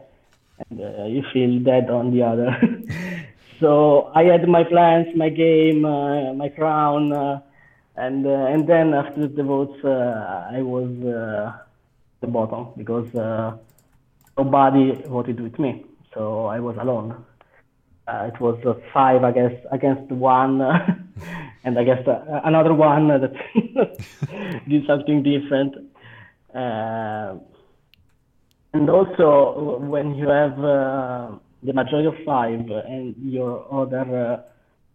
and uh, you feel dead on the other. [laughs] so I had my plans, my game, uh, my crown, uh, and uh, and then after the votes, uh, I was the bottom because. Nobody voted with me, so I was alone. It was five against against one, [laughs] and I guess another one that [laughs] did something different. And also, when you have uh, the majority of five and your other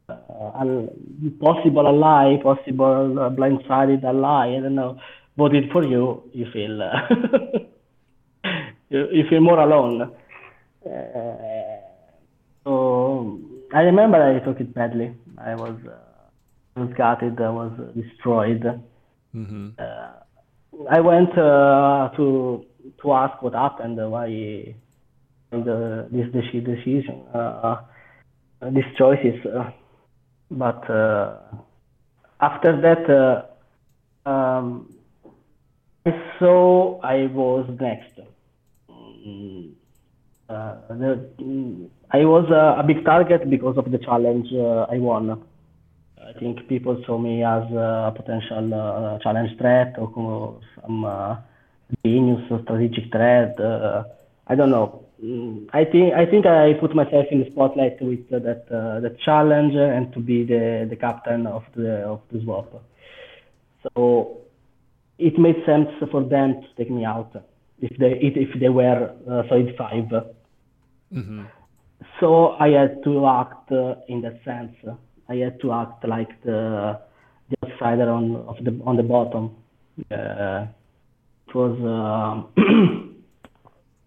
uh, uh, possible ally, possible uh, blindsided ally, I don't know, voted for you, you feel. Uh, [laughs] you, you feel more alone. Uh, so I remember I took it badly. I was, uh, gutted. I was destroyed. Mm-hmm. Uh, I went uh, to to ask what happened, uh, why the, this decision, uh, uh, these choices. Uh, but uh, after that, uh, um, I saw I was next. Mm, uh, the, mm, I was uh, a big target because of the challenge uh, I won. I think people saw me as a potential uh, challenge threat or some genius or strategic threat. Uh, I don't know. Mm, I think I think I put myself in the spotlight with that uh, that challenge and to be the, the captain of the of the swap. So it made sense for them to take me out if they if, if they were uh, solid 5 Mm-hmm. So I had to act uh, in that sense. I had to act like the the outsider on of the on the bottom. Uh, it was um [clears throat]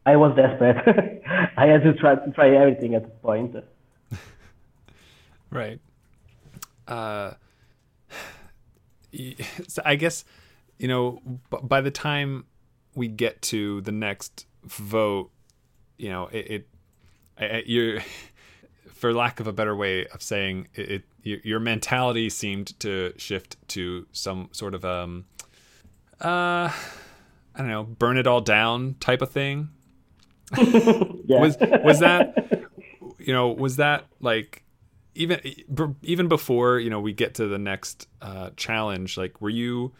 I was desperate. [laughs] I had to try to try everything at that point. [laughs] Right. Uh, [laughs] so I guess you know by the time we get to the next vote, you know it. it you're, for lack of a better way of saying it, it your, your mentality seemed to shift to some sort of um, uh, I don't know, burn it all down type of thing. [laughs] Was was that you know was that like even even before you know we get to the next uh, challenge like were you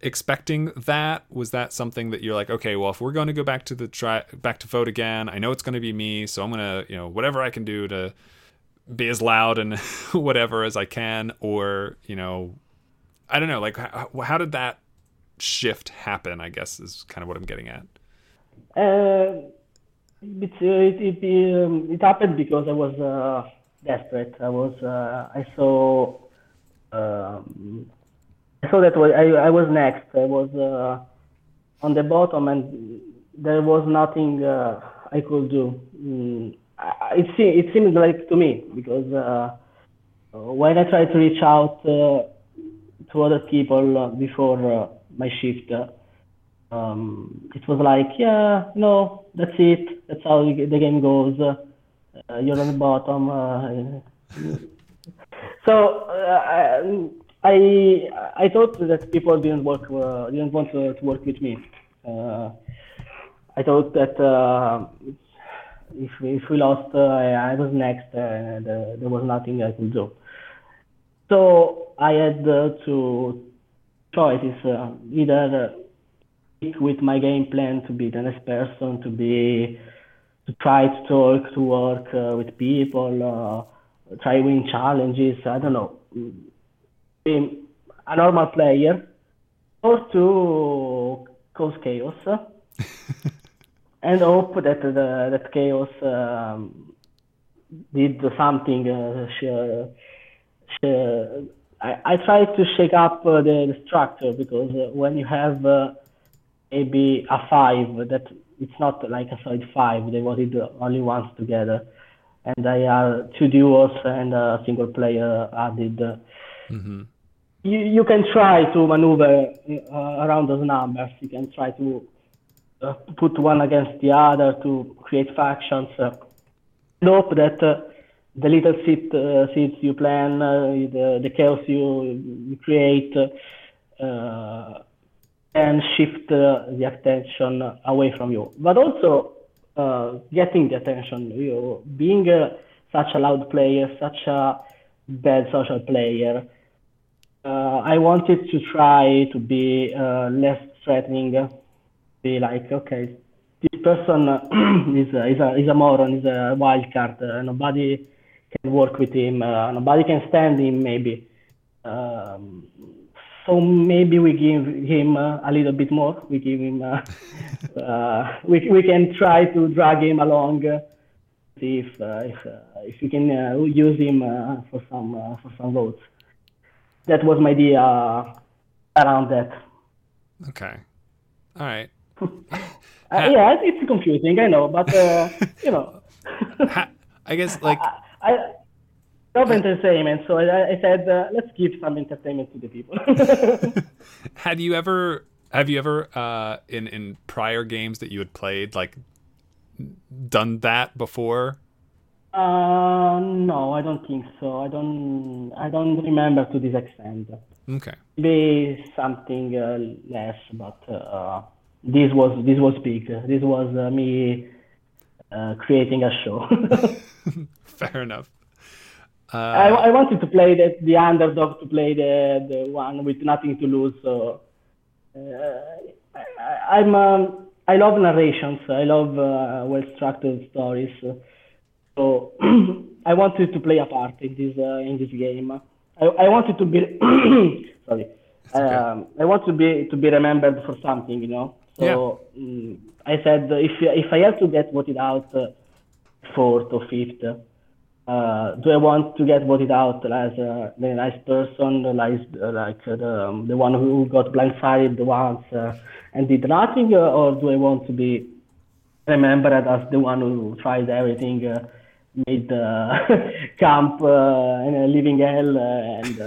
expecting that was that something that you're like okay well if we're going to go back to the try back to vote again i know it's going to be me so i'm going to you know whatever i can do to be as loud and [laughs] whatever as i can or you know i don't know like how, how did that shift happen i guess is kind of what i'm getting at Uh, it, it, it, um, it happened because I was uh, desperate. I was uh, I saw um, I saw that I, I was next. I was uh, on the bottom and there was nothing uh, I could do. Mm, I- it, it seemed like to me because uh, when I tried to reach out to other people before my shift, uh, um, it was like, yeah, no, that's it. That's how the game goes. Uh, you're on the bottom. Uh, [laughs] so uh, I I thought that people didn't work uh, didn't want to, to work with me. Uh, I thought that uh, if if we lost, uh, I, I was next, uh, and uh, there was nothing I could do. So I had uh, two choices: uh, either stick with my game plan to be the next person, to be to try to talk, to work uh, with people, uh, try win challenges. I don't know, be a normal player, or to cause chaos [laughs] and hope that the, that chaos um, did something. Uh, I, I try to shake up uh, the, the, structure because uh, when you have uh, maybe a five, that it's not like a solid five. They wanted only once together, and they are two duos and a single player added. Mm-hmm. You you can try to maneuver uh, around those numbers. You can try to uh, put one against the other to create factions. Uh, hope that uh, the little uh, seeds you plan, uh, the, the chaos you, you create, uh, and shift the attention away from you. But also getting the attention, you being such a loud player, such a bad social player. I wanted to try to be less threatening be like, okay, this person [clears throat] is a, is a is a moron, is a wild card. Uh, nobody can work with him. Uh, nobody can stand him. Maybe. Um, so maybe we give him uh, a little bit more. We give him. Uh, [laughs] uh, we we can try to drag him along. see if uh, if if we can use him for some for some votes. That was my idea around that. Okay. All right. [laughs] uh, yeah, it's confusing, I know, but uh, you know. [laughs] I guess like I, love entertainment, so I, I said uh, let's give some entertainment to the people. [laughs] had you ever have you ever uh, in in prior games that you had played like done that before? Uh, no, I don't think so. I don't. I don't remember to this extent. Okay. Maybe something uh, less, but uh, this was this was big. This was uh, me uh, creating a show. [laughs] [laughs] Fair enough. Uh, I, I wanted to play the, the underdog to play the, the one with nothing to lose. So uh, I, am um, I love narrations. I love uh, well structured stories. So [clears throat] I wanted to play a part in this uh, in this game. I, I wanted to be [coughs] sorry. Okay. Um, I want to be to be remembered for something, you know. So yeah. um, I said if if I have to get voted out uh, fourth or fifth, uh, do I want to get voted out as a nice person, like like the um, the one who got blindsided once uh, and did nothing, uh, or do I want to be remembered as the one who tried everything? Uh, made uh, [laughs] camp uh, in a living hell and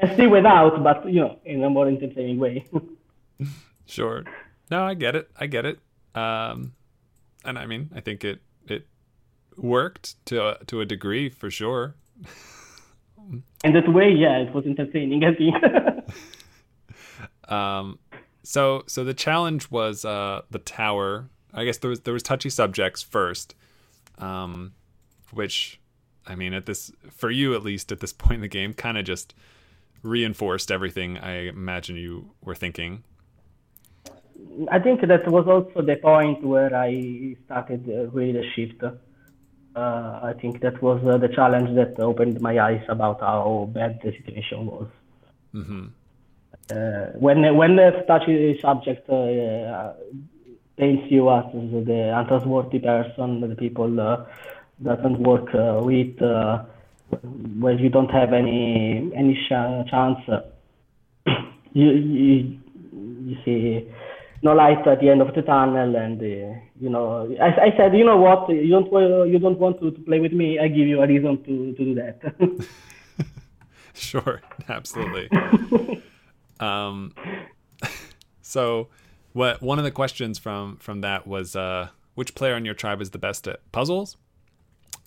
and still without, but you know, in a more entertaining way. [laughs] sure. No, I get it. I get it. Um, and I mean, I think it it worked to a, to a degree for sure. [laughs] In that way, yeah, it was entertaining. I think. [laughs] um, so so the challenge was uh the tower. I guess there was there was touchy subjects first, um, which I mean at this for you at least at this [laughs] point in the game kind of just reinforced everything I imagine you were thinking I think that was also the point where I started uh, really the shift. Uh, I think that was uh, the challenge that opened my eyes about how bad the situation was. Mm-hmm. Uh, when when the touchy subject uh, paints you as the untrustworthy person, the people uh, doesn't work with, where you don't have any any sh- chance, [coughs] you, you you see no light at the end of the tunnel and uh, you know I, I, said you know what? You don't you don't want to, to play with me. I give you a reason to, to do that. [laughs] Sure. Absolutely. [laughs] Um so what one of the questions from from that was uh which player on your tribe is the best at puzzles?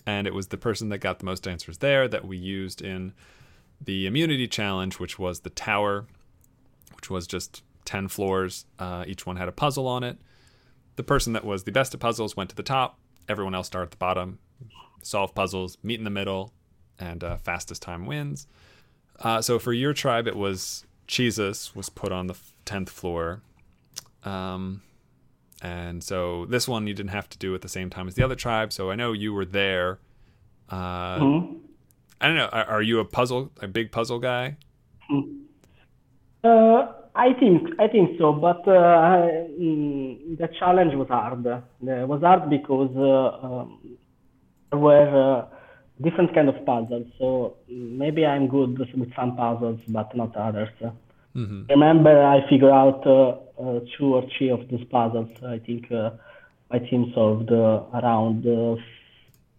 And it was the person that got the most answers there that we used in the immunity challenge which was the tower which was just 10 floors. Uh, each one had a puzzle on it. The person that was the best at puzzles went to the top. Everyone else started at the bottom. Solve puzzles, meet in the middle, and uh, fastest time wins. Uh, so for your tribe, it was Jesus was put on the 10th floor. Um, and so this one you didn't have to do at the same time as the other tribe. So I know you were there. Uh, mm-hmm. I don't know. Are, are you a puzzle, a big puzzle guy? Uh, I think I think so, but uh, mm, the challenge was hard. It was hard because uh, um, there were uh, different kind of puzzles. So maybe I'm good with some puzzles, but not others. Remember, I figured out uh, uh, two or three of these puzzles. I think uh, my team solved uh, around uh,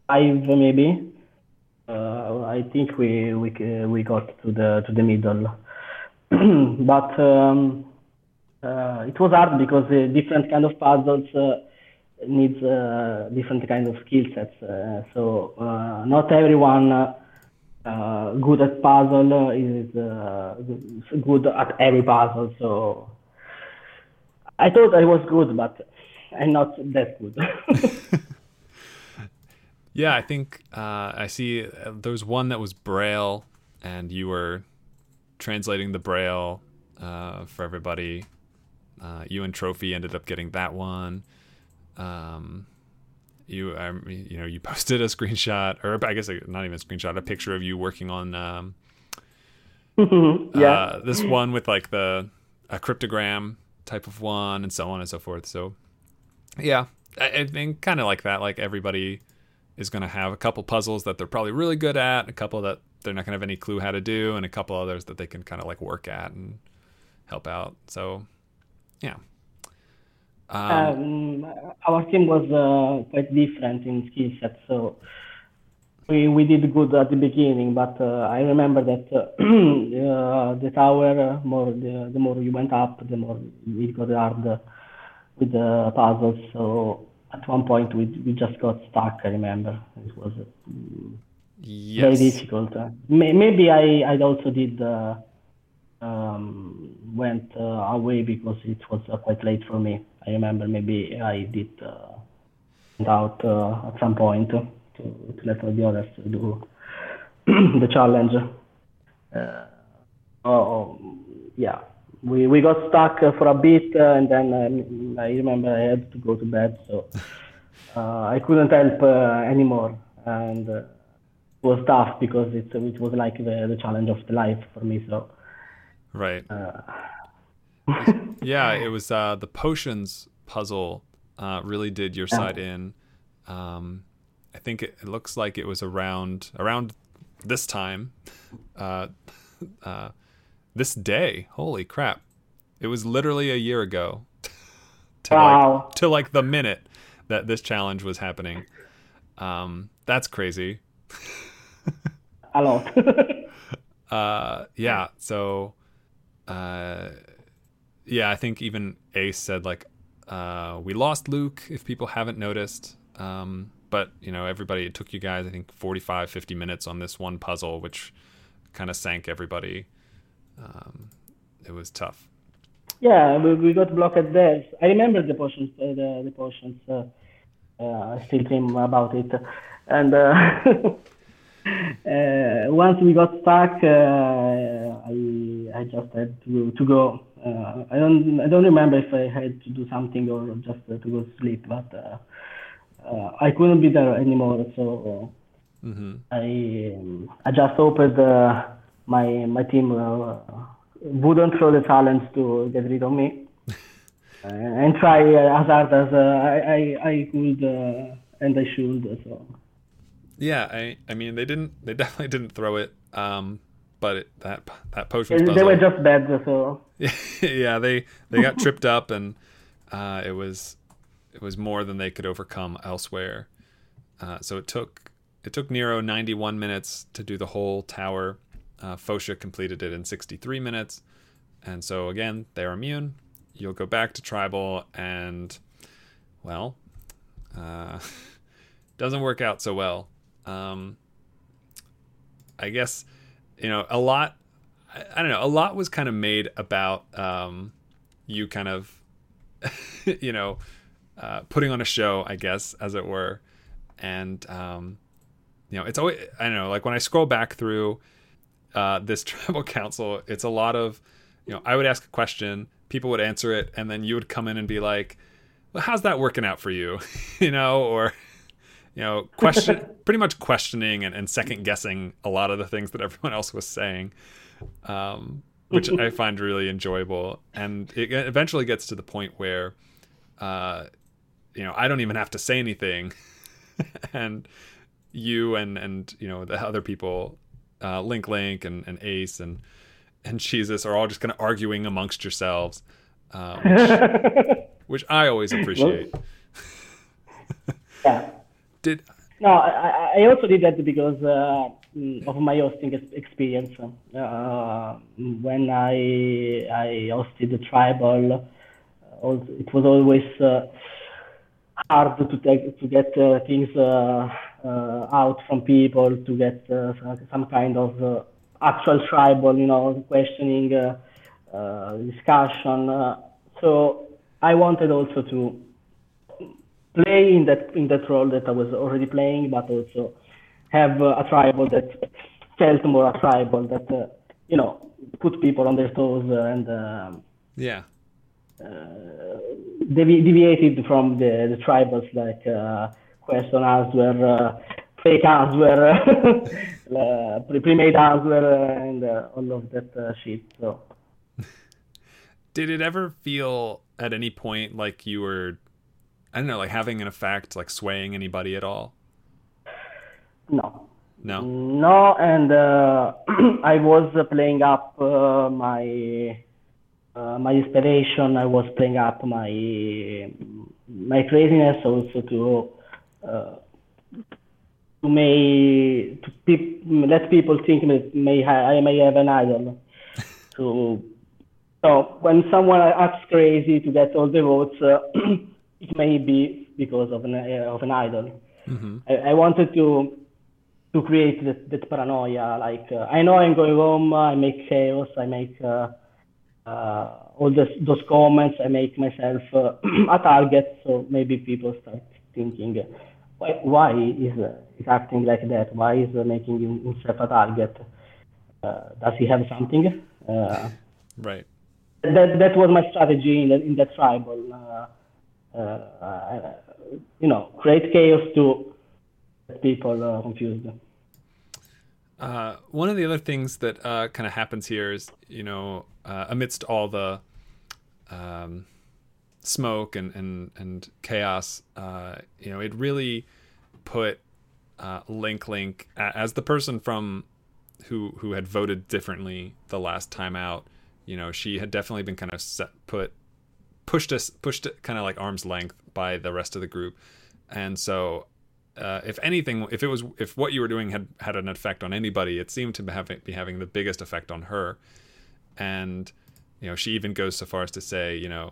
five, maybe. Uh, I think we we uh, we got to the to the middle, [clears throat] but um, uh, it was hard because uh, different kind of puzzles uh, needs different kind of skill sets. So not everyone good at puzzle is good at every puzzle. So I thought I was good, but I'm not that good. [laughs] Yeah, I think uh, I see. There was one that was Braille, and you were translating the Braille uh, for everybody. Uh, you and Trophy ended up getting that one. Um, you, um, you know, you [laughs] posted a screenshot, or I guess not even a screenshot, a picture of you working on um, [laughs] yeah. uh, this one with like the a cryptogram type of one, and so on and so forth. So, yeah, I, I think kind of like that. Like everybody is going to have a couple puzzles that they're probably really good at, a couple that they're not going to have any clue how to do, and a couple others that they can kind of like work at and help out. So, yeah. Um, Um, our team was uh, quite different in skill set, so we we did good at the beginning. But uh, I remember that uh, [clears throat] uh, the tower, uh, more the, the more you went up, the more it got hard uh, with the puzzles. So at one point we we just got stuck. I remember it was uh, very difficult. Uh, may, maybe I I also did. Uh, um, went uh, away because it was uh, quite late for me. I remember maybe I did uh, out at some point to, to let the others do [clears throat] the challenge. Uh, oh, yeah, we, we got stuck uh, for a bit uh, and then um, I remember I had to go to bed, so [laughs] uh, I couldn't help uh, anymore. And uh, it was tough because it, it was like the, the challenge of the life for me. So Right. uh, [laughs] yeah, it was uh, the potions puzzle uh, really did your Yeah. side in. Um, I think it, it looks like it was around around this time, uh, [laughs] uh, this day. Holy crap! It was literally a year ago. to Wow. like to like the minute that this challenge was happening. Um, that's crazy. a lot. [laughs] [laughs] Uh, yeah. So, uh, yeah, I think even Ace said like, uh, we lost Luke. If people haven't noticed, um, but you know, everybody. It took you guys, I think, 45, 50 minutes on this one puzzle, which kind of sank everybody. Um, it was tough. Yeah, we, we got blocked there. I remember the potions, uh, the, the potions. Uh, uh, I still dream about it. And uh, [laughs] uh, once we got stuck, uh, I I just had to to go. Uh, I don't I don't remember if I had to do something or just uh, to go to sleep, but uh, uh, I couldn't be there anymore. So mm-hmm. I um, I just hoped uh, my my team uh, wouldn't throw the challenge to get rid of me uh, and try uh, as hard as uh, I, I I could uh, and I should. So Yeah, I, I mean, they didn't, they [laughs] definitely didn't throw it. Um, but it, that that potions they, puzzle. they were just bad. So [laughs] yeah, they they got tripped up, and uh, it was it was more than they could overcome elsewhere. Uh, so it took it took Nero 91 minutes to do the whole tower. Uh, Fosha completed it in 63 minutes, and so again they're immune. You'll go back to tribal, and well, uh, [laughs] doesn't work out so well. Um, I guess you know a lot I, I don't know a lot was kind of made about um, you kind of [laughs] you know uh, putting on a show i guess as it were and um, you know it's always i don't know like when i scroll back through uh, this [laughs] tribal council it's a lot of you know i would ask a question people would answer it and then you would come in and be like well how's that working out for you [laughs] you know or you know, question, [laughs] pretty much questioning and, and second guessing a lot of the things that everyone else was saying, um, which I find really enjoyable. And it eventually gets to the point where, uh, you know, I don't even have to say anything, and you and and you know the other people, uh, Link Link and, and Ace and and Jesus are all just kind of arguing amongst yourselves, um, which, [laughs] which I always appreciate. yeah. [laughs] Did no, I, I also did that because uh, of my hosting experience. Uh, when I I hosted the tribal, uh, it was always uh, hard to take, to get uh, things uh, out from people, to get some kind of actual tribal, you know, questioning, discussion. so I wanted also to play in that in that role that I was already playing, but also have uh, a tribal that felt more a tribal that uh, you know put people on their toes and um, yeah uh, devi- deviated from the, the tribals like uh, question answer, uh, fake [laughs] answer, uh, pre-made answer, and all of that shit. So. [laughs] Did it ever feel at any point like you were I don't know, like having an effect, like swaying anybody at all? No. No. No, and uh, [clears throat] I was playing up uh, my uh, my inspiration. I was playing up my my craziness also to uh, to may to pe- let people think may ha- I may have an idol. so so when someone acts crazy to get all the votes. Uh, [clears throat] it may be because of an uh, of an idol. Mm-hmm. I, I, wanted to to create that, that paranoia. Like uh, I know I'm going home, I make chaos, I make uh, uh all this, those comments, I make myself uh, [clears throat] a target. So maybe people start thinking, why, why is uh, is acting like that? Why is it making himself a target? does he have something? right. That that was my strategy in the, in that tribal uh, you know, create chaos to people uh, confused. Uh, one of the other things that uh, kind of happens here is, you know, uh, amidst all the um, smoke and and and chaos, uh, you know, it really put uh, Link Link as the person from who who had voted differently the last time out. You know, she had definitely been kind of set, put pushed us pushed kind of like arm's length by the rest of the group and so uh, if anything if it was if what you were doing had had an effect on anybody it seemed to have, be having the biggest effect on her and you know she even goes so far as to say you know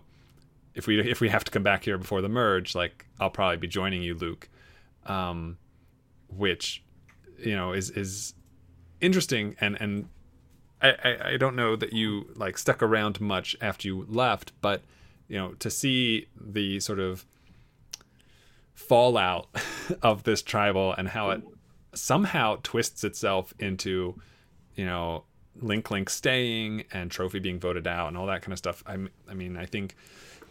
if we if we have to come back here before the merge like i'll probably be joining you luke um, which you know is is interesting and and I, I, I don't know that you like stuck around much after you left but you know, to see the sort of fallout [laughs] of this tribal and how it somehow twists itself into, you know, Link Link staying and Trophy being voted out and all that kind of stuff. I, I mean, I think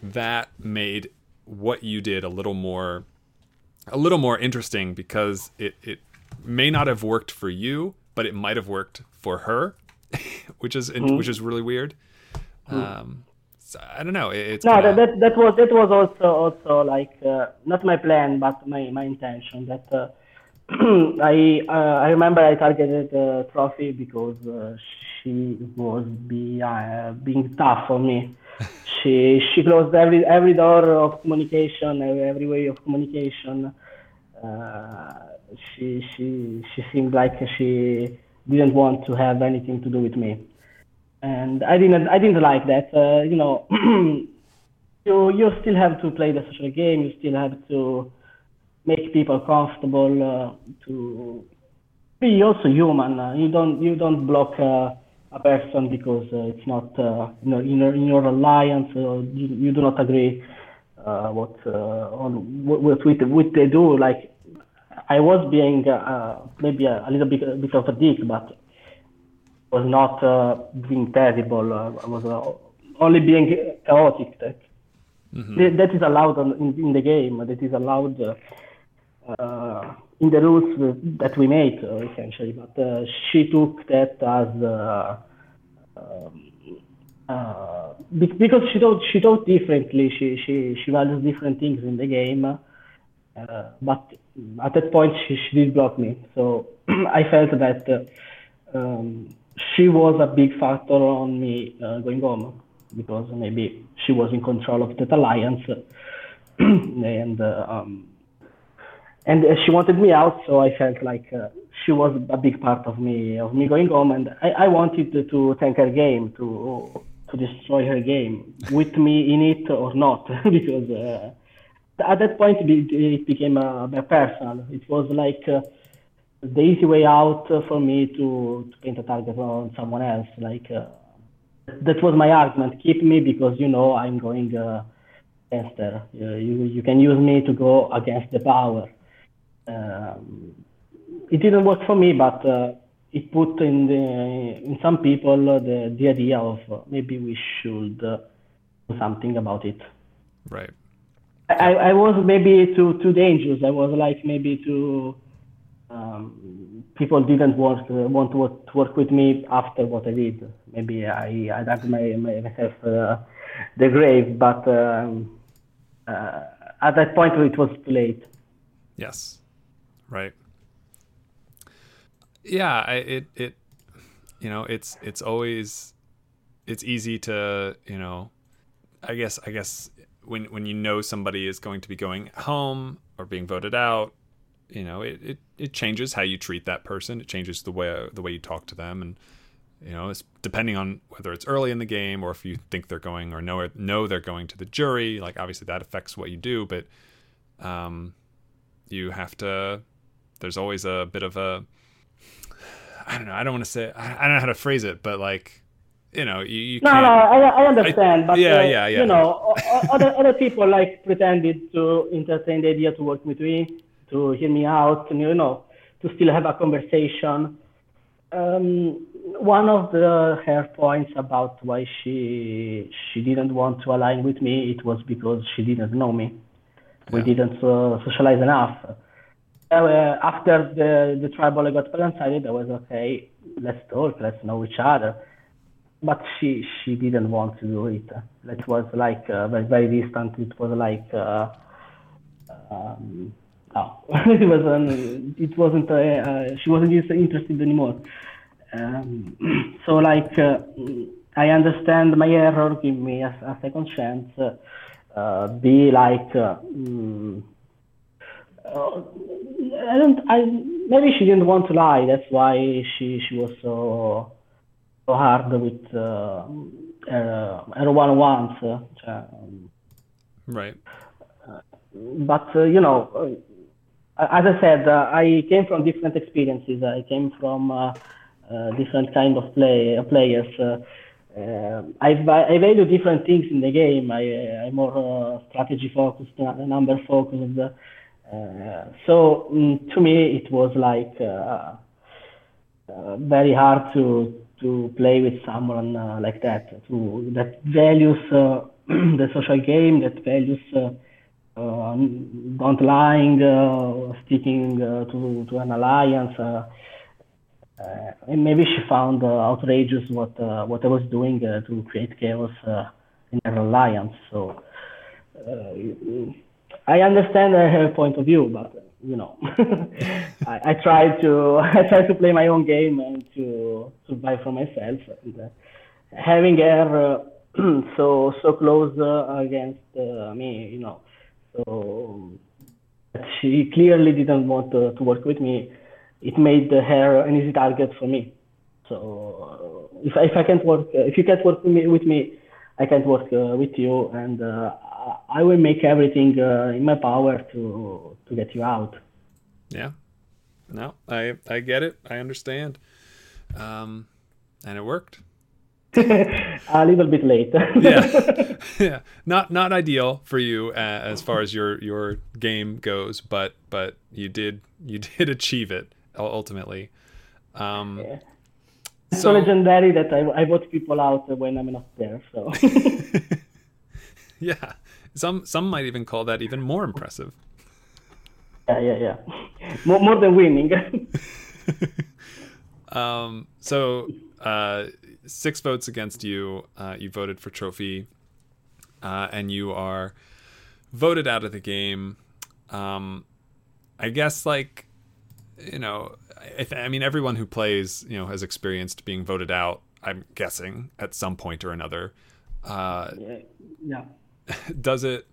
that made what you did a little more, a little more interesting because it it may not have worked for you, but it might have worked for her, [laughs] which is mm-hmm. which is really weird. Mm-hmm. Um, I don't know. It's no, kinda... that, that was that was also also like uh, not my plan, but my my intention. That uh, [clears throat] I uh, I remember I targeted uh, Trophy because uh, she was be, uh, being tough for me. She she closed every every door of communication, every way of communication. Uh, she she she seemed like she didn't want to have anything to do with me and I didn't I didn't like that. Uh, you know, [clears throat] you you still have to play the social game. You still have to make people comfortable uh, to be also human. Uh, you don't you don't block uh, a person because uh, it's not uh, you know, in, your, in your alliance. you, you do not agree what on what, what, what they do. Like I was being maybe a, a little bit a bit of a dick, but was not uh, being terrible. Uh, I was uh, only being chaotic. That, mm-hmm. that is allowed on, in, in, the game. That is allowed uh, in the rules that we made, uh, essentially. But uh, she took that as uh, um, uh, because she thought she thought differently. She she she values different things in the game. Uh, but at that point, she, she did block me. So [clears throat] I felt that um, she was a big factor on me going home because maybe she was in control of that alliance [clears throat] and um, and she wanted me out, so I felt like uh, she was a big part of me of me going home, and I, I wanted to, to tank her game to to destroy her game with me in it or not, [laughs] because uh, at that point it became a, a personal. It was like uh, the easy way out for me to, to paint a target on someone else. Like uh, that was my argument: keep me because you know I'm going uh, against her. you you can use me to go against the power it didn't work for me, but uh, it put in the, in some people the the idea of uh, maybe we should uh, do something about it. Right. I, I was maybe too too dangerous. I was like maybe too. Um, people didn't want uh, want to work, to work with me after what I did. Maybe I I dug my, my myself uh, the grave, but um, uh, at that point it was too late. Yes right? Yeah, I, it it you know it's it's always it's easy to you know I guess I guess when when you know somebody is going to be going home or being voted out, you know it, it, it changes how you treat that person. It changes the way the way you talk to them, and you know it's depending on whether it's early in the game or if you think they're going or know know they're going to the jury. Like obviously that affects what you do, but um, you have to there's always a bit of a I don't know. I don't want to say. I don't know how to phrase it, but like, you know, you, you no, no, I, I understand. I, but yeah, uh, yeah, yeah. You know, other other people like pretended to entertain the idea to work with me, to hear me out, and you know, to still have a conversation. Um, one of the her points about why she she didn't want to align with me, it was because she didn't know me. We didn't uh, socialize enough uh, after the, the tribal got blindsided, I was okay, let's talk, let's know each other. But she she didn't want to do it. It was like uh, very, very distant. It was like uh, um, oh, [laughs] it wasn't it wasn't uh, uh, she wasn't interested anymore. Um, [clears throat] so like uh, I understand my error. Give me a, a second chance. Uh, be like. Mm, uh, I don't. I maybe she didn't want to lie. That's why she she was so so hard with uh, her, her one wants. Uh, right. but uh, you know, uh, as I said, uh, I came from different experiences. I came from different kind of play players. Uh, I, I value different things in the game. I, I'm more uh, strategy focused, number focused. Uh, so um, to me, it was like uh, uh, very hard to to play with someone like that, to that values [clears throat] the social game, that values uh, don't lying, uh, sticking uh, to, to an alliance. and maybe she found outrageous what what I was doing to create chaos in an alliance. So I understand her point of view, but you know, [laughs] I, I try to [laughs] I try to play my own game and to survive for myself. And uh, having her uh, [clears throat] so so close uh, against uh, me, you know, so she clearly didn't want to, to work with me. It made her an easy target for me. So uh, if if I can't work, if you can't work with me, with me I can't work uh, with you, and I will make everything uh, in my power to to get you out. Yeah, no, I I get it. I understand, um, and it worked. [laughs] a little bit late. [laughs] yeah, [laughs] yeah, not not ideal for you uh, as far as your your game goes, but but you did you did achieve it ultimately. Um, yeah. so, so legendary that I, I vote people out when I'm not there. So yeah, some some might even call that even more impressive. Yeah, yeah, yeah. More, more than winning. [laughs] um, so uh, six votes against you. Uh, you voted for trophy, uh, and you are voted out of the game. Um, I guess like you know, I, I mean, everyone who plays you know has experienced being voted out. I'm guessing at some point or another. Uh, yeah. Does it?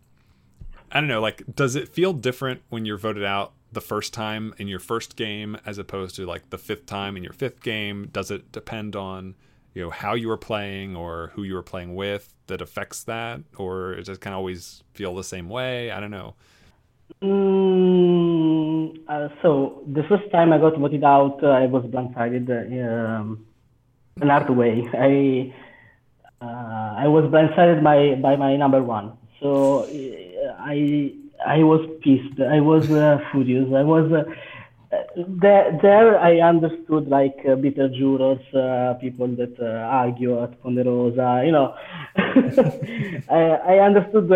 I don't know. Like, does it feel different when you're voted out the first time in your first game as opposed to like the fifth time in your fifth game? Does it depend on you know how you were playing or who you were playing with that affects that, or it just kind of always feel the same way? I don't know. Mm, uh, so the first time I got voted out, uh, I was blindsided uh, um, in hard way. I I was blindsided by by my number one. So uh, I I was pissed. I was uh, furious. I was uh, there. There I understood like uh, bitter jurors, uh, people that uh, argue at Ponderosa. You know, [laughs] I, I understood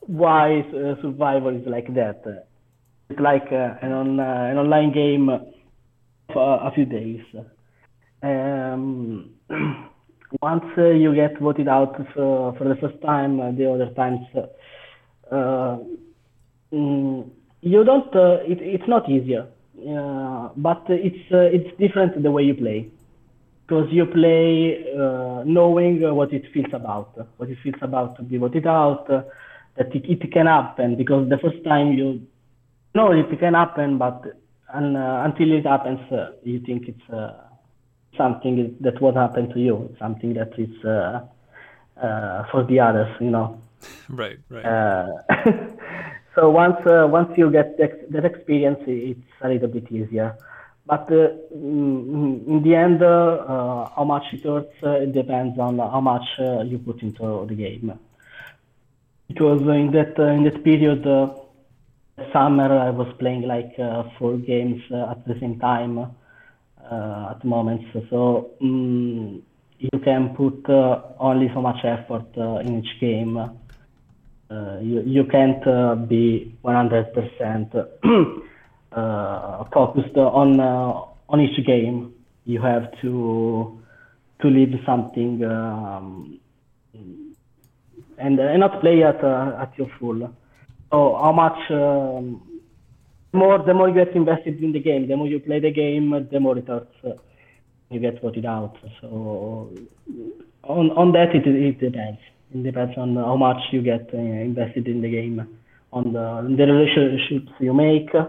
why uh, Survivor is like that. It's like uh, an, on, uh, an online game for a few days. Um, [clears throat] once uh, you get voted out for, uh, for the first time, uh, the other times Mm, you don't. Uh, it, it's not easier, uh, but it's uh, it's different the way you play, because you play knowing what it feels about, what it feels about to be voted out, that it, it can happen. Because the first time you know it can happen, but and, until it happens, you think it's something that what happened to you, something that is for the others, you know. [laughs] Right, right. Uh, [laughs] so once uh, once you get that, that experience, it's a little bit easier. But uh, mm, in the end, uh, how much it hurts it depends on how much you put into the game. Because in that in that period, summer I was playing like four games at the same time at moments. So. Um, you can put uh, only so much effort uh, in each game uh, you, you can't uh, be 100% [clears throat] uh, focused on on each game. You have to to leave something um, and, and not play at at your full. So how much um, more the more you get invested in the game, the more you play the game, the more it hurts. you get voted out. So on on that it it depends. It depends on how much you get uh, invested in the game, on the, the relationships you make, uh,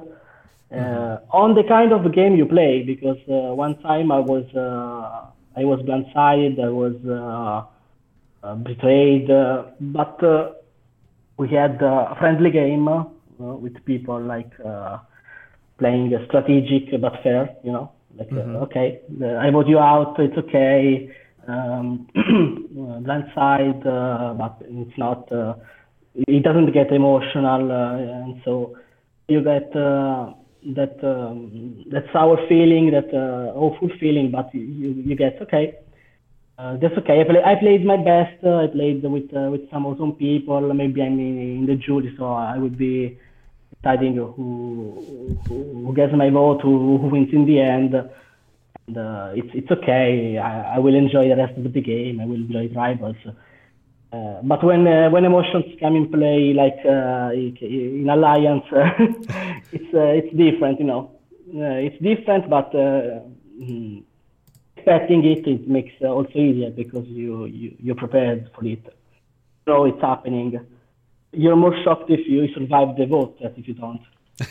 mm-hmm. on the kind of game you play. Because uh, one time I was I was blindsided, I was betrayed, but we had a friendly game with people like playing a strategic but fair, you know, like mm-hmm. uh, okay, I vote you out, it's okay um, [clears throat] blind side, uh, but it's not. Uh, it doesn't get emotional, uh, and so you get that um, that sour feeling, that awful feeling, but you you get okay. Uh, that's okay. I, play, I played my best. Uh, I played with uh, with some awesome people. Maybe I'm in, in, the jury, so I would be deciding who who, gets my vote, who, who wins in the end and, uh, it's it's okay. I, I, will enjoy the rest of the game. I will enjoy rivals. Uh, but when uh, when emotions come in play, like uh, in alliance, [laughs] it's uh, it's different. You know, uh, it's different, but mm, expecting it it makes also easier because you you you're prepared for it. So it's happening. You're more shocked if you survive the vote than if you don't. [laughs]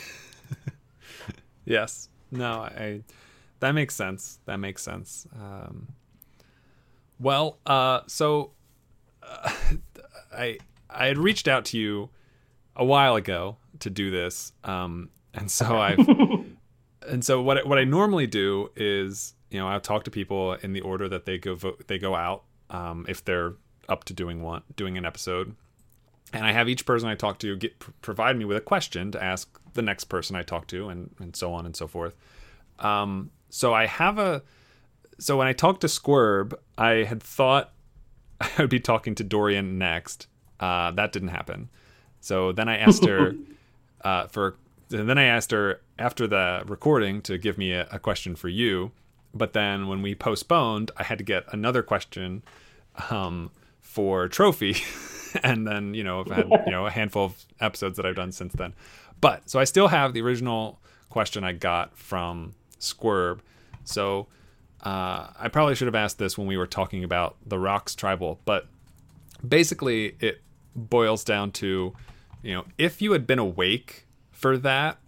yes. No, I that makes sense. That makes sense. Um, well, uh, so uh, [laughs] I I had reached out to you a while ago to do this, um, and so I [laughs] and so what what I normally do is you know I'll talk to people in the order that they go vote, they go out um, if they're up to doing one doing an episode, and I have each person I talk to get provide me with a question to ask the next person I talk to, and and so on and so forth. Um, so I have a. So when I talked to Squirb, I had thought [laughs] I would be talking to Dorian next. Uh, that didn't happen. So then I asked her [laughs] uh, for and then I asked her after the recording to give me a, a question for you. But then when we postponed, I had to get another question um, for trophy, [laughs] and then you know I've had you know a handful of episodes that I've done since then. But so I still have the original question I got from Squirb. So uh, I probably should have asked this when we were talking about the Rocks tribal, but basically it boils down to, you know, if you had been awake for that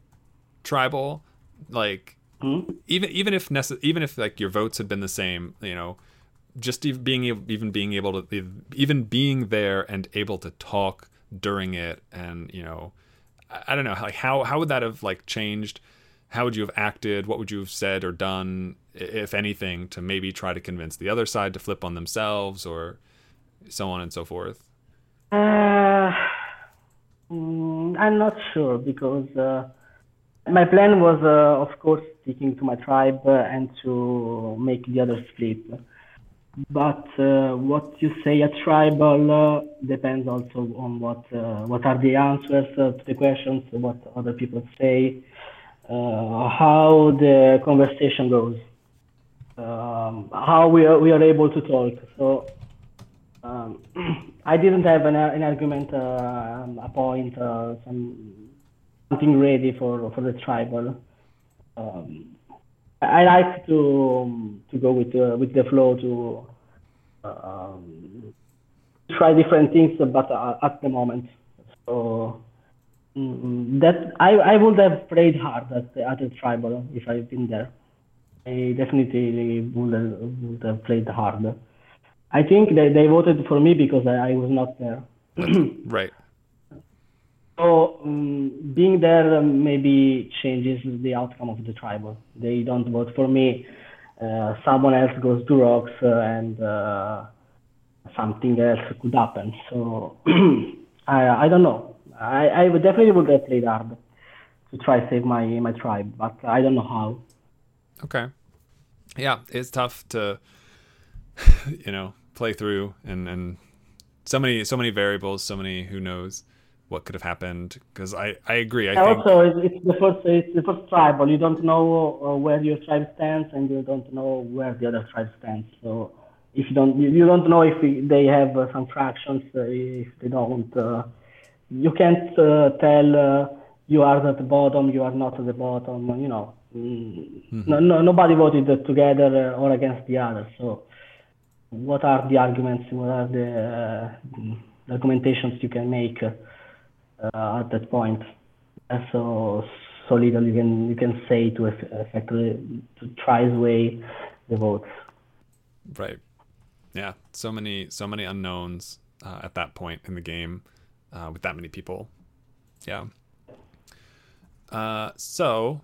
tribal, like Hmm? even even if necess- even if like your votes had been the same, you know, just even being able, even being able to even being there and able to talk during it, and you know, I, I don't know, like how how would that have like changed? How would you have acted? What would you have said or done, if anything, to maybe try to convince the other side to flip on themselves, or so on and so forth? Uh, mm, I'm not sure because uh, my plan was, uh, of course, sticking to my tribe uh, and to make the others split. But uh, what you say at tribal uh, depends also on what uh, what are the answers to the questions, what other people say, how the conversation goes, um, how we are, we are able to talk. So um, [clears throat] I didn't have an, an argument, uh, a point, uh, some something ready for for the tribal. Um, I like to um, to go with the with the flow to um, try different things, but uh, at the moment, so mm, that I I would have played hard at the, at the tribal if I've been there. I definitely would have, would have played hard. I think they, they voted for me because I, I was not there. Right. So um, being there um, maybe changes the outcome of the tribal. They don't vote for me. Uh, someone else goes to rocks, uh, and uh, something else could happen. So [clears throat] I I don't know. I I would definitely would have played hard to try to save my my tribe, but I don't know how. Okay. Yeah, it's tough to [laughs] you know, play through and and so many so many variables, so many who knows what could have happened because I I agree. I think Also, it's, it's the first it's the first tribal. You don't know uh, where your tribe stands, and you don't know where the other tribe stands. So if you don't you, you don't know if they have uh, some fractions, uh, if they don't, uh, you can't uh, tell uh, you are at the bottom, you are not at the bottom. You know, mm, no, no, nobody voted together or against the other. So what are the arguments? What are the uh, argumentations you can make? Uh, uh, at that point. And so so little you can you can say to eff- effectively to try sway the votes. right. Yeah, so many so many unknowns uh, at that point in the game uh, with that many people. Yeah. Uh, so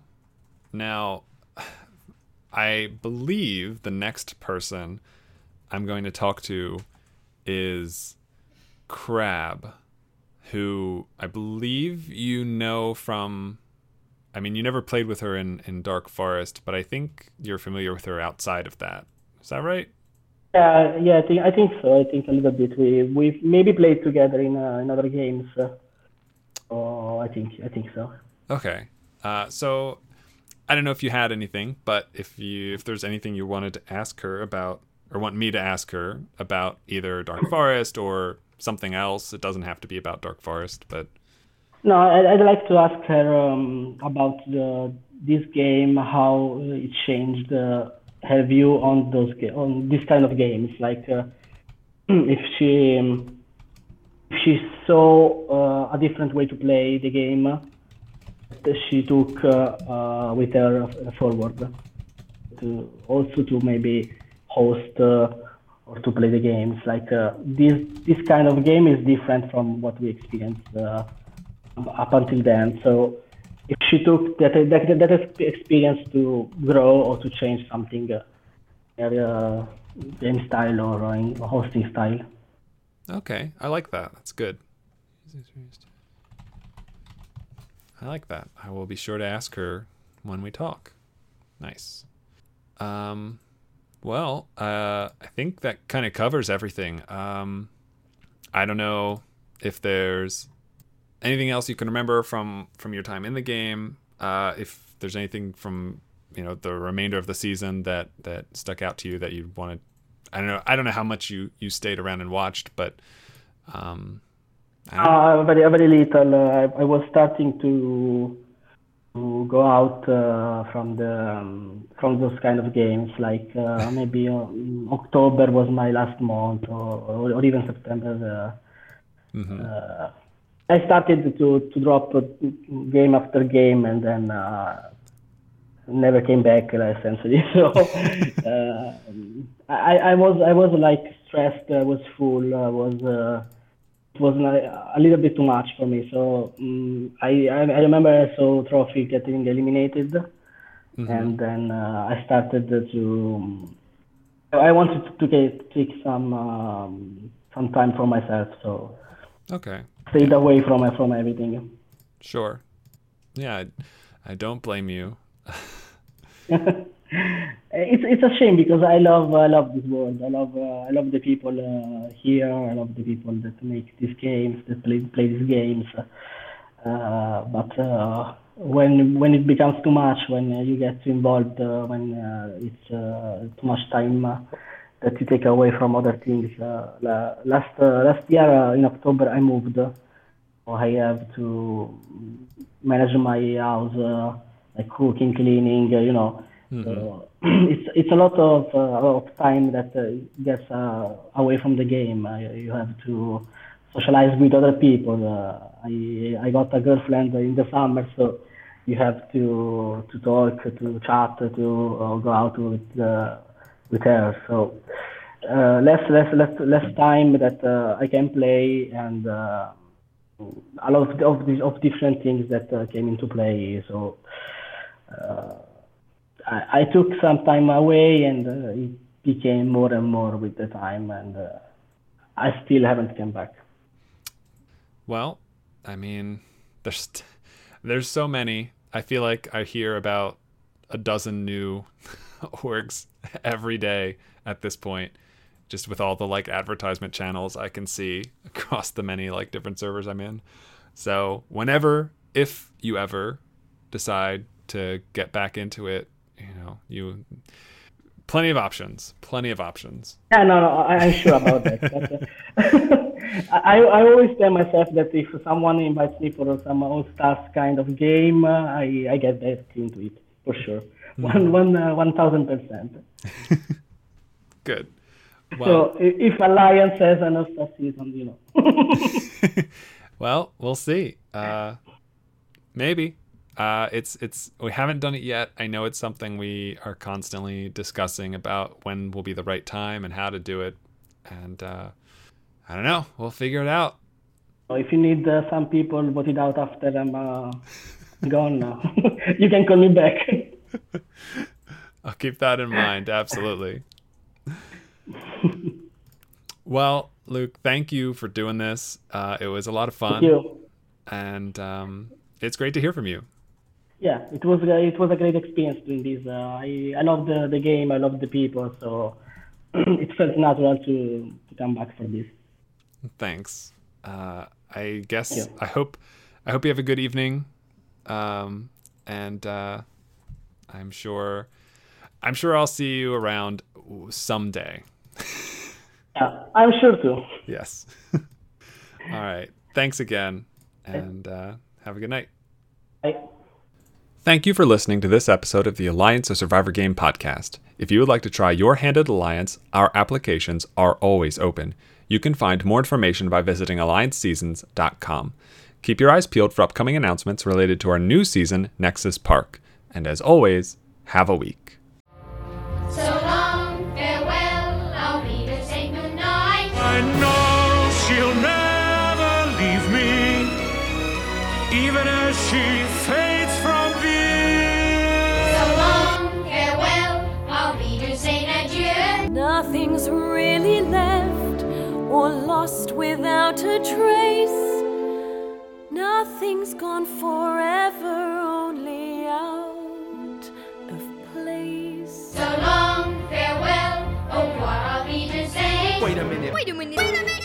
now [sighs] I believe the next person I'm going to talk to is Crab, who I believe you know from. I mean, you never played with her in, in Dark Forest, but I think you're familiar with her outside of that. Is that right? Yeah, yeah, I think I think so. I think a little bit. We we maybe played together in uh, in other games. Uh, oh, I think I think so. Okay. Uh, so I don't know if you had anything, but if you if there's anything you wanted to ask her about or want me to ask her about either Dark Forest or something else, it doesn't have to be about Dark Forest, but No, I'd, like to ask her um, about the, this game, how it changed uh, her view on those ga- on this kind of games. Like uh, [clears throat] if she um, if she saw uh, a different way to play the game that she took uh, uh, with her forward also to maybe host uh, or to play the games. Like uh, this this kind of game is different from what we experienced uh, up until then. So if she took that that, that experience to grow or to change something, uh, uh, game style or in hosting style. okay, I like that. That's good. I like that. I will be sure to ask her when we talk. Nice. Um, well, uh, I think that kind of covers everything. Um, I don't know if there's anything else you can remember from from your time in the game? Uh, if there's anything from you know the remainder of the season that that stuck out to you that you wanted, I don't know. I don't know how much you you stayed around and watched, but um, uh, very very little. Uh, I, I was starting to to go out uh, from the um, from those kind of games. Like uh, maybe uh, October was my last month, or, or, even September. Uh, mm-hmm. Uh, I started to to drop game after game, and then uh, never came back essentially. [laughs] So I I was I was like stressed. I was full. I was was a little bit too much for me. So um, I, I remember I saw Trophy getting eliminated, mm-hmm. and then uh, I started to. I wanted to take, take some um, some time for myself, so okay, stayed away from from everything. Sure, yeah, I, I don't blame you. [laughs] [laughs] it's it's a shame because I love I love this world. I love uh, I love the people uh, here. I love the people that make these games, that play play these games. Uh, but uh, when when it becomes too much, when you get too involved, uh, when uh, it's too much time that you take away from other things. last last year in October, I moved. so I have to manage my house, like cooking, cleaning, you know Mm-hmm. So [clears throat] it's it's a lot of uh, of time that uh, gets uh, away from the game. you have to socialize with other people. I I got a girlfriend in the summer, so you have to to talk, to chat, to go out with with her. So uh, less less less less time that uh, I can play and uh, a lot of of, of different things that came into play. So I, I took some time away and uh, it became more and more with the time and uh, I still haven't come back. Well, I mean, there's [laughs] there's so many. I feel like I hear about a dozen new [laughs] orgs every day at this point just with all the like advertisement channels I can see [laughs] across the many like different servers I'm in. So, whenever if you ever decide to get back into it, know, you plenty of options, plenty of options. Yeah, no, no, I, am sure about that. But, uh, [laughs] I, I always tell myself that if someone invites me for some All Stars kind of game, uh, I, I get back into it for sure. Mm-hmm. One, one, uh, one thousand percent. [laughs] Good. Well, so if Alliance has an All Star season, you know. [laughs] well, we'll see. Uh, maybe uh, it's it's we haven't done it yet. I know it's something we are constantly discussing about when will be the right time and how to do it. And uh, I don't know. We'll figure it out. If you need uh, some people voted out after I'm uh, gone now, [laughs] you can call me back. [laughs] I'll keep that in mind. Absolutely. [laughs] well, Luke, thank you for doing this. Uh, it was a lot of fun. And um, it's great to hear from you yeah, it was it was a great experience doing this. Uh, I I love the, the game. I love the people. So [clears throat] it felt natural to to come back for this. Thanks. Uh, I guess yeah. I hope I hope you have a good evening, um, and uh, I'm sure I'm sure I'll see you around someday. [laughs] yeah, I'm sure too. Yes. [laughs] All right. Thanks again, and uh, have a good night. Bye. Thank you for listening to this episode of the Alliance of Survivor Game podcast. If you would like to try your hand at Alliance, our applications are always open. You can find more information by visiting allianceseasons.com. Keep your eyes peeled for upcoming announcements related to our new season, Nexus Park. And as always, have a week. So long, farewell, I'll be to say goodnight. Nothing's really left or lost without a trace. Nothing's gone forever, only out of place. So long, farewell, au revoir, I'll be to say. Wait a minute. Wait a minute. Wait a minute.